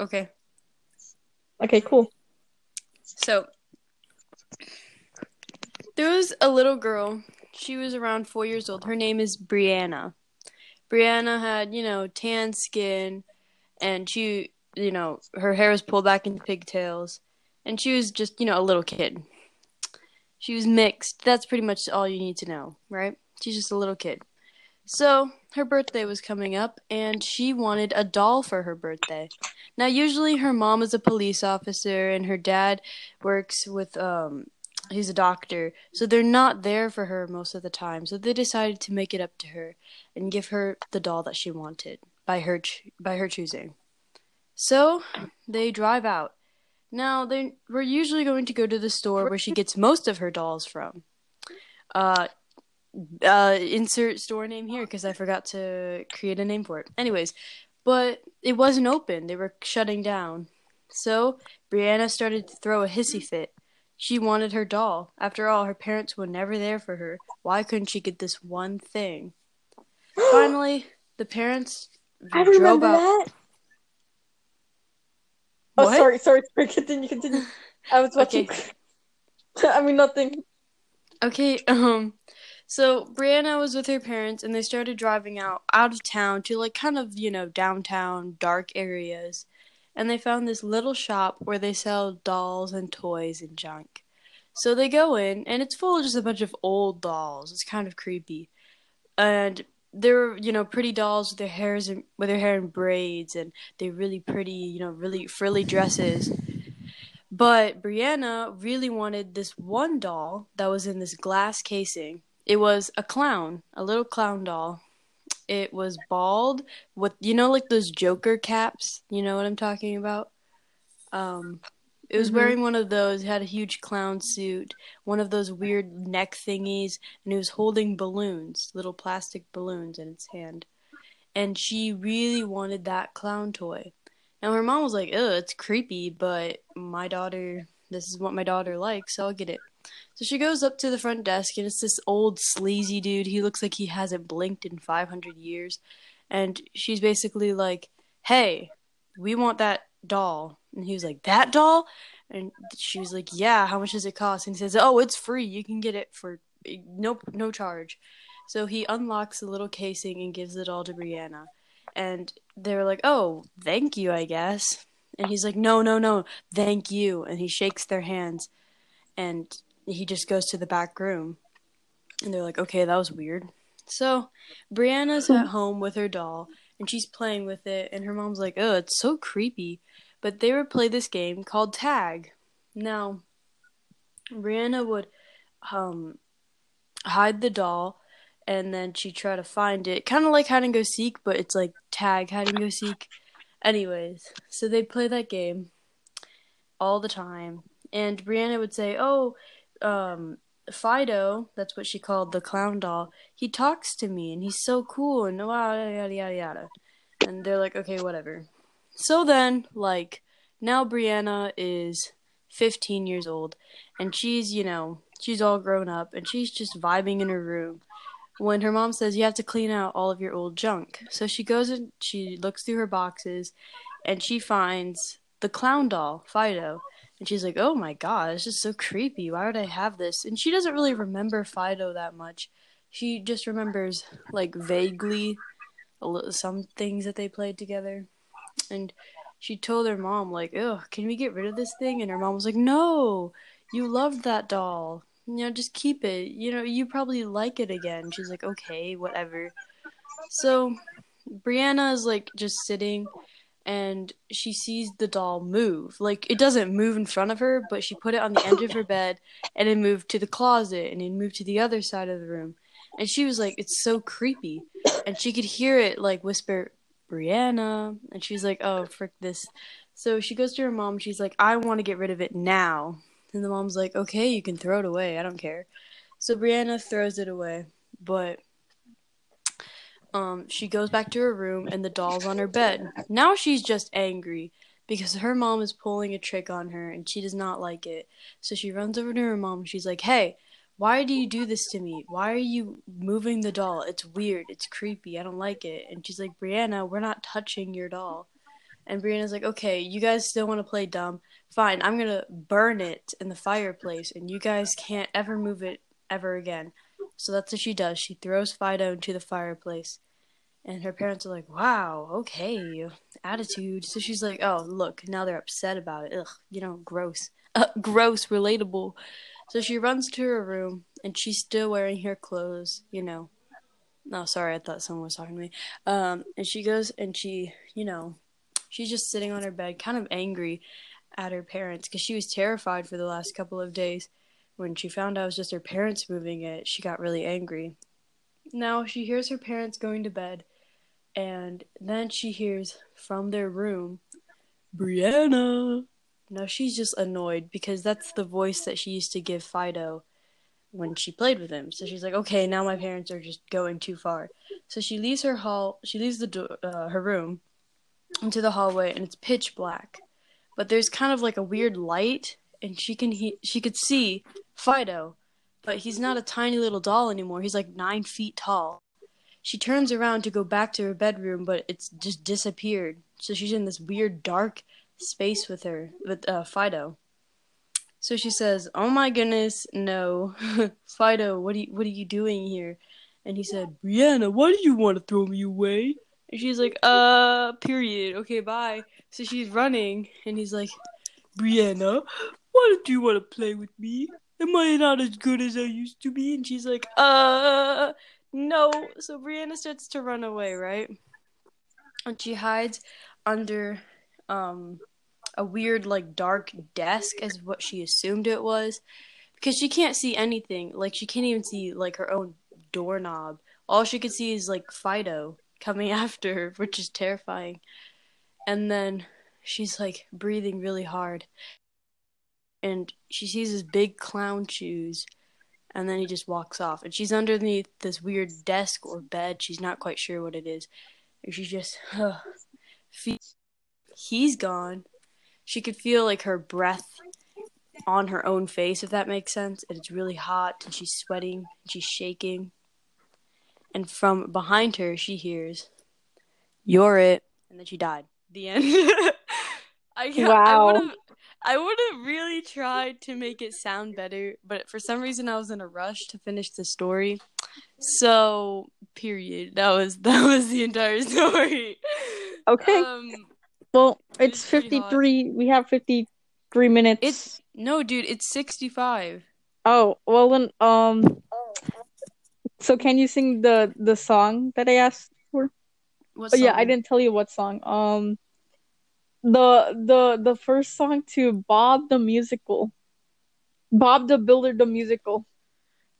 Okay. Okay, cool. So there was a little girl. She was around four years old. Her name is Brianna. Brianna had, you know, tan skin, and she, you know, her hair was pulled back into pigtails, and she was just, you know, a little kid. She was mixed. That's pretty much all you need to know, right? She's just a little kid. So her birthday was coming up, and she wanted a doll for her birthday. Now, usually her mom is a police officer and her dad works with um he's a doctor. So they're not there for her most of the time. So they decided to make it up to her and give her the doll that she wanted by her by her choosing. So they drive out. Now they we're usually going to go to the store where she gets most of her dolls from. Uh uh insert store name here because I forgot to create a name for it. Anyways, but it wasn't open. They were shutting down. So Brianna started to throw a hissy fit. She wanted her doll. After all, her parents were never there for her. Why couldn't she get this one thing? Finally, the parents I drove remember out. that. Oh, sorry, sorry, sorry. Continue, continue. I was watching. I mean, nothing. Okay, um so Brianna was with her parents and they started driving out out of town to like kind of, you know, downtown dark areas. And they found this little shop where they sell dolls and toys and junk. So they go in and it's full of just a bunch of old dolls. It's kind of creepy. And they're, you know, pretty dolls with their hairs and with their hair in braids and they're really pretty, you know, really frilly dresses. But Brianna really wanted this one doll that was in this glass casing. It was a clown, a little clown doll. It was bald with you know like those Joker caps. You know what I'm talking about? Um, it was Mhm. wearing one of those. Had a huge clown suit, one of those weird neck thingies, and it was holding balloons, little plastic balloons in its hand. And she really wanted that clown toy. Now her mom was like, "Oh, it's creepy," but my daughter, this is what my daughter likes, so I'll get it. So she goes up to the front desk, and it's this old sleazy dude. He looks like he hasn't blinked in 500 years, and she's basically like, "Hey, we want that doll," and he was like, "That doll," and she was like, "Yeah, how much does it cost?" And he says, "Oh, it's free. You can get it for no no charge." So he unlocks the little casing and gives it all to Brianna. And they're like, "Oh, thank you, I guess." And he's like, "No, no, no, thank you." And he shakes their hands, and he just goes to the back room. And they're like, "Okay, that was weird." So Brianna's at home with her doll, and she's playing with it, and her mom's like, "Oh, it's so creepy." But they would play this game called tag. Now, Brianna would um hide the doll and then she try to find it kind of like hide and go seek but it's like tag hide and go seek anyways so they'd play that game all the time and brianna would say oh um fido that's what she called the clown doll he talks to me and he's so cool and yada yada yada and they're like okay whatever so then like now brianna is 15 years old and she's you know she's all grown up and she's just vibing in her room when her mom says you have to clean out all of your old junk. So she goes and she looks through her boxes and she finds the clown doll, Fido. And she's like, oh my god, this is so creepy. Why would I have this? And she doesn't really remember Fido that much. She just remembers, like, vaguely some things that they played together. And she told her mom, like, "Oh, can we get rid of this thing? And her mom was like, no, you loved that doll you know, just keep it. You know, you probably like it again. She's like, okay, whatever. So Brianna is like just sitting and she sees the doll move. Like it doesn't move in front of her, but she put it on the edge of her bed and it moved to the closet and it moved to the other side of the room. And she was like, It's so creepy. And she could hear it like whisper, Brianna. And she's like, Oh, frick this. So she goes to her mom. She's like, I want to get rid of it now. And the mom's like, okay, you can throw it away. I don't care. So Brianna throws it away, but um, she goes back to her room and the doll's on her bed. Now she's just angry because her mom is pulling a trick on her and she does not like it. So she runs over to her mom and she's like, hey, why do you do this to me? Why are you moving the doll? It's weird. It's creepy. I don't like it. And she's like, Brianna, we're not touching your doll. And Brianna's like, okay, you guys still want to play dumb fine, I'm gonna burn it in the fireplace, and you guys can't ever move it ever again. So that's what she does. She throws Fido into the fireplace. And her parents are like, wow, okay, attitude. So she's like, oh, look, now they're upset about it. Ugh, you know, gross. Uh, gross, relatable. So she runs to her room, and she's still wearing her clothes, you know. No, oh, sorry, I thought someone was talking to me. Um, and she goes and she, you know, she's just sitting on her bed, kind of angry at her parents because she was terrified for the last couple of days. When she found out it was just her parents moving it, she got really angry. Now she hears her parents going to bed, and then she hears from their room, Brianna. Now she's just annoyed because that's the voice that she used to give Fido when she played with him. So she's like, okay, now my parents are just going too far. So she leaves her hall. She leaves the do- uh, her room into the hallway, and it's pitch black but there's kind of like a weird light, and she can he she could see Fido, but he's not a tiny little doll anymore. He's like nine feet tall. She turns around to go back to her bedroom, but it's just disappeared. So she's in this weird dark space with her with uh, Fido. So she says, "Oh my goodness, no, Fido, what are you, what are you doing here?" And he said, "Brianna, why do you want to throw me away?" And she's like, "Uh, period. Okay, bye." So she's running, and he's like, Brianna, why don't you want to play with me? Am I not as good as I used to be? And she's like, uh, no. So Brianna starts to run away, right? And she hides under um a weird like dark desk as what she assumed it was. Because she can't see anything. Like she can't even see like her own doorknob. All she can see is like fido coming after her which is terrifying. And then she's like breathing really hard. And she sees his big clown shoes and then he just walks off. And she's underneath this weird desk or bed. She's not quite sure what it is. And she's just uh, he's gone. She could feel like her breath on her own face if that makes sense. And it's really hot and she's sweating and she's shaking. And from behind her she hears you're it. And then she died. The end. I wow. I would have I would have really tried to make it sound better, but for some reason I was in a rush to finish the story. So, period. That was that was the entire story. Okay. Um, well, it it's was 53. We have 53 minutes. it's no, dude. It's sixty-five. Oh, well then um so can you sing the the song that I asked for? What Oh yeah, I didn't tell you what song. Um the the the first song to Bob the musical. Bob the Builder the musical.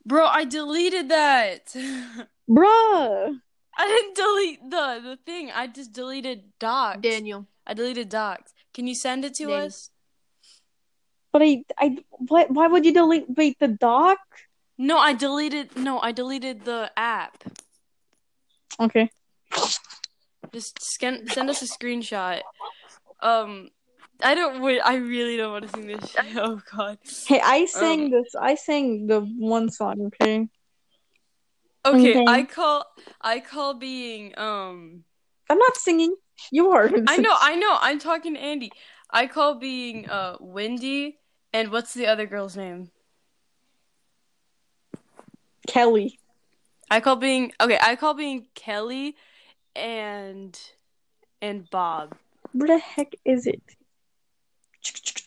Bro, I deleted that. Bruh. I didn't delete the the thing. I just deleted docs. Daniel. I deleted docs. Can you send it to Dany. us? But I I what why would you delete wait the doc? No, I deleted. No, I deleted the app. Okay. Just scan, send us a screenshot. Um, I don't. Wait, I really don't want to sing this. Shit. Oh God. Hey, I sang Um, this I sang the one song, okay? Okay, Okay. I call. I call being. Um, I'm not singing. You are. I know. I know. I'm talking to Andy. I call being uh Wendy and what's the other girl's name? Kelly. I call being okay. I call being Kelly and and Bob. Where the heck is it?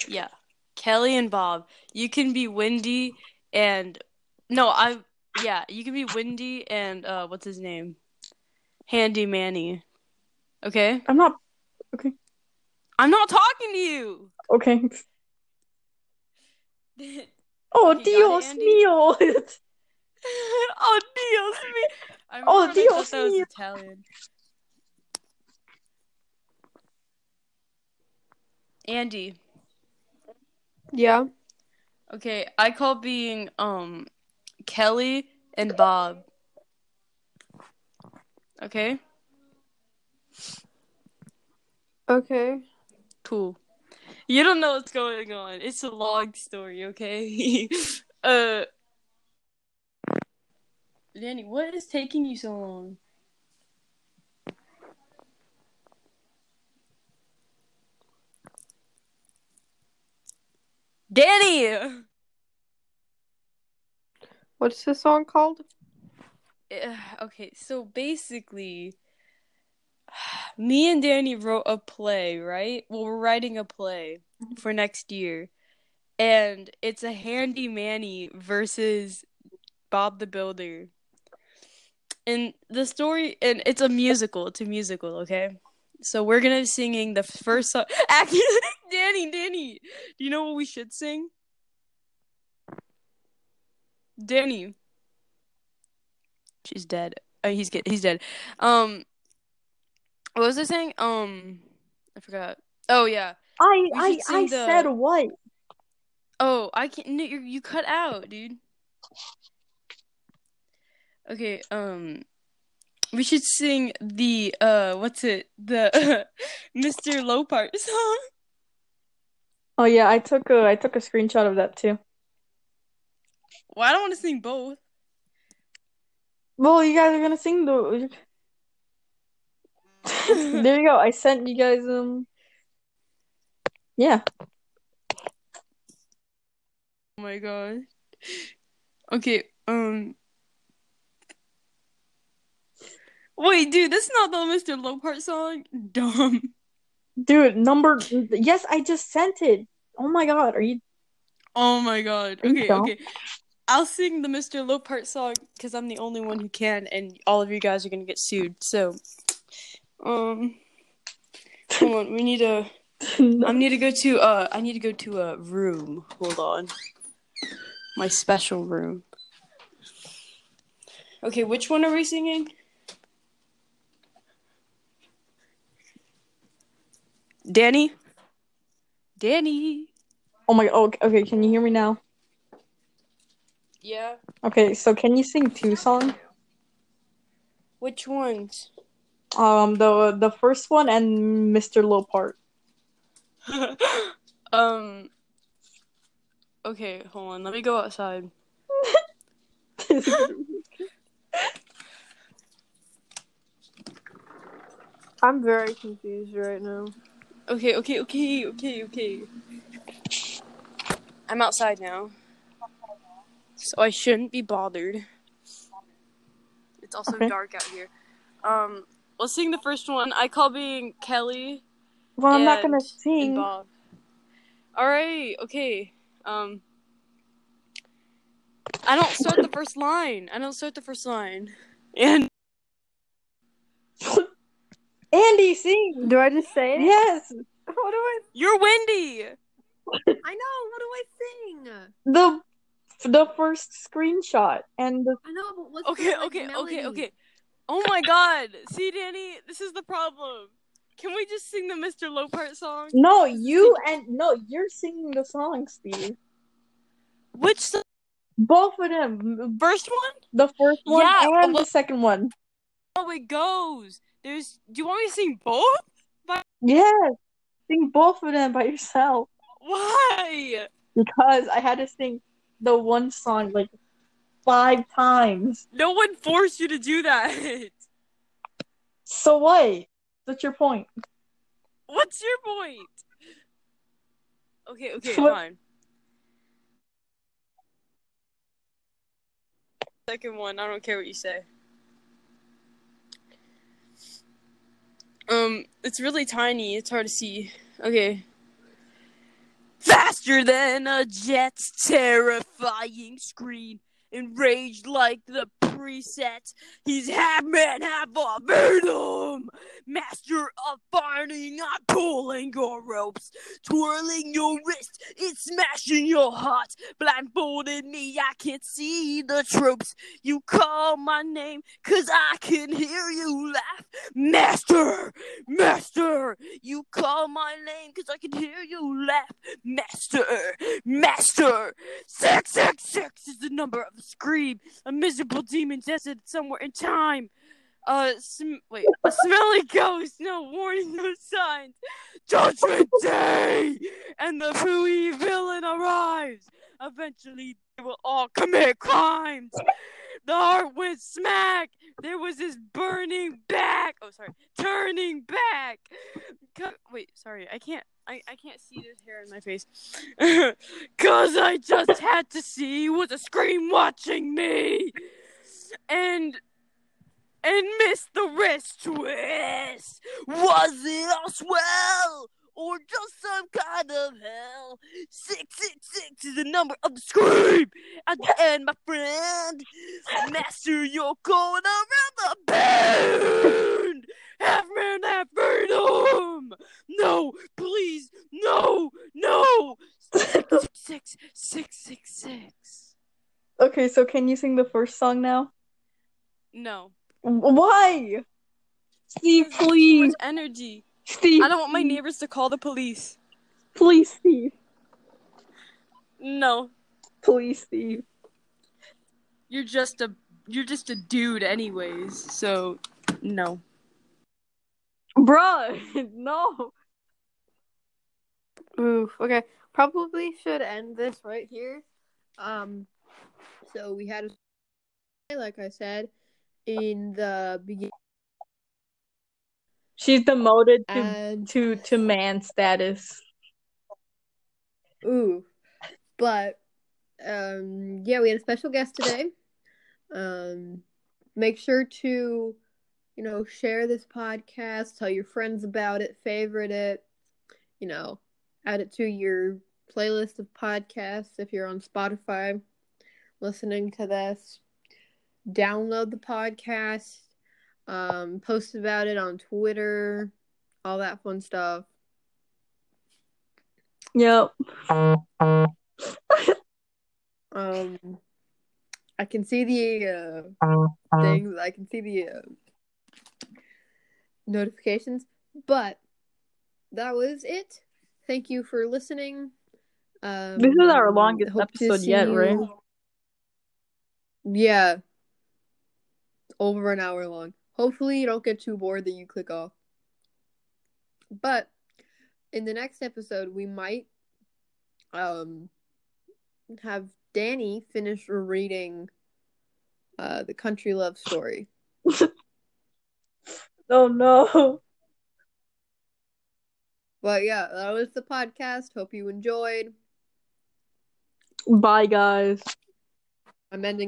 Yeah, Kelly and Bob. You can be Wendy and no, I yeah. You can be Wendy and uh, what's his name? Handy Manny. Okay, I'm not okay. I'm not talking to you. okay. Oh, it, Dios mío. oh Dios. I Oh, Dios mío. Italian. Andy. Yeah. Okay, I call being um Kelly and Bob. Okay? Okay. Cool. You don't know what's going on. It's a long story, okay? uh Dany, what is taking you so long? Dany! What's the song called? Uh, okay, so basically, me and Dany wrote a play, right? Well, we're writing a play for next year, and it's a Handy Manny versus Bob the Builder. And the story, and it's a musical. It's a musical, okay? So we're gonna be singing the first song. Actually, Dany, Dany, do you know what we should sing? Dany. She's dead. Uh, he's get he's dead. Um, what was I saying? Um, I forgot. Oh yeah. I I I the- said what? Oh, I can't. No, you you cut out, dude. Okay. Um, we should sing the uh, what's it? The Mr. Lopart song. Oh yeah, I took a I took a screenshot of that too. Well, I don't want to sing both. Well, you guys are gonna sing the. there you go. I sent you guys um. Yeah. Oh my god. Okay, um Wait, dude, that's not the Mr. Lopart song. Dumb. Dude, number yes, I just sent it. Oh my god, are you Oh my god. Okay, okay. I'll sing the Mr. Lopart song because I'm the only one who can, and all of you guys are gonna get sued. So, um, come on. We need a. I need to go to uh. I need to go to a room. Hold on. My special room. Okay, which one are we singing? Dany. Dany. Oh my oh, okay, can you hear me now? Yeah. Okay, so can you sing two songs? Which ones? Um the the first one and Mr. Lopart. um. Okay, hold on. Let me go outside. I'm very confused right now. Okay, okay, okay, okay, okay. I'm outside now. So I shouldn't be bothered. It's also Okay. dark out here. Um, let's sing the first one. I call being Kelly Well, I'm not gonna sing. Bob. All right, okay. Um, I don't start the first line. I don't start the first line. And Andy, sing. Do I just say it? Yes, What do I? you're Wendy. I know. What do I sing? the the first screenshot and the I know, but what's Okay, the, like, okay, melody? okay, okay. Oh my god. See, Dany, this is the problem. Can we just sing the Mr. Lopart song? no you and no you're singing the song, Steve. Which song? Both of them, First one? the first one Yeah, and oh, the second one. Oh, it goes. There's. Do you want me to sing both? Yes, sing both of them by yourself Why? because I had to sing the one song like five times. No one forced you to do that. So what? What's your point? What's your point? Okay, okay, What- fine. Second one, I don't care what you say. Um, it's really tiny. It's hard to see. Okay. Faster than a jet's terrifying scream, enraged like the preset. He's half man, half a venom. Master of burning, I'm pulling your ropes, twirling your wrist, it's smashing your heart. Blindfolded me, I can't see the tropes. You call my name, cause I can hear you laugh. Master, master, you call my name, cause I can hear you laugh. Master, master, six, six, six is the number of the scream. A miserable demon tested somewhere in time. Uh, sm- wait, a smelly ghost, no warning, no signs. Judgment Day! And the Pooey villain arrives. Eventually, they will all commit crimes. The heart went smack. There was this burning back. Oh, sorry, turning back. Wait, sorry, I can't. I, I can't see this hair in my face. Cause I just had to see was a scream watching me. And and missed the wrist twist. Was it all swell? Or just some kind of hell? Six six six is the number of the scream. At the end, my friend, master, you're going around the bend. Half man, half freedom. No, please, no, no. Six six six six six. Okay, so can you sing the first song now? No. Why? Steve, Too much please. energy. Steve, I don't want my neighbors to call the police. please, Steve. No, Please, Steve. you're just a you're just a dude, anyways. So, no. Bruh, no. Oof. Okay. Probably should end this right here. Um. So we had, a, like I said, in the beginning, She's demoted to and to to man status. ooh, but um, yeah, we had a special guest today. Um, make sure to, you know, share this podcast, tell your friends about it, favorite it, you know, add it to your playlist of podcasts if you're on Spotify listening to this. Download the podcast, um, post about it on Twitter, all that fun stuff. Yep. Um, I can see the uh, things. I can see the uh, notifications, but that was it. Thank you for listening. Um, This is our longest episode yet, right? you- Yeah, over an hour long. Hopefully, you don't get too bored that you click off. But in the next episode, we might um have Dany finish reading uh the country love story. Oh no. But yeah, that was the podcast. Hope you enjoyed. Bye, guys. I'm ending.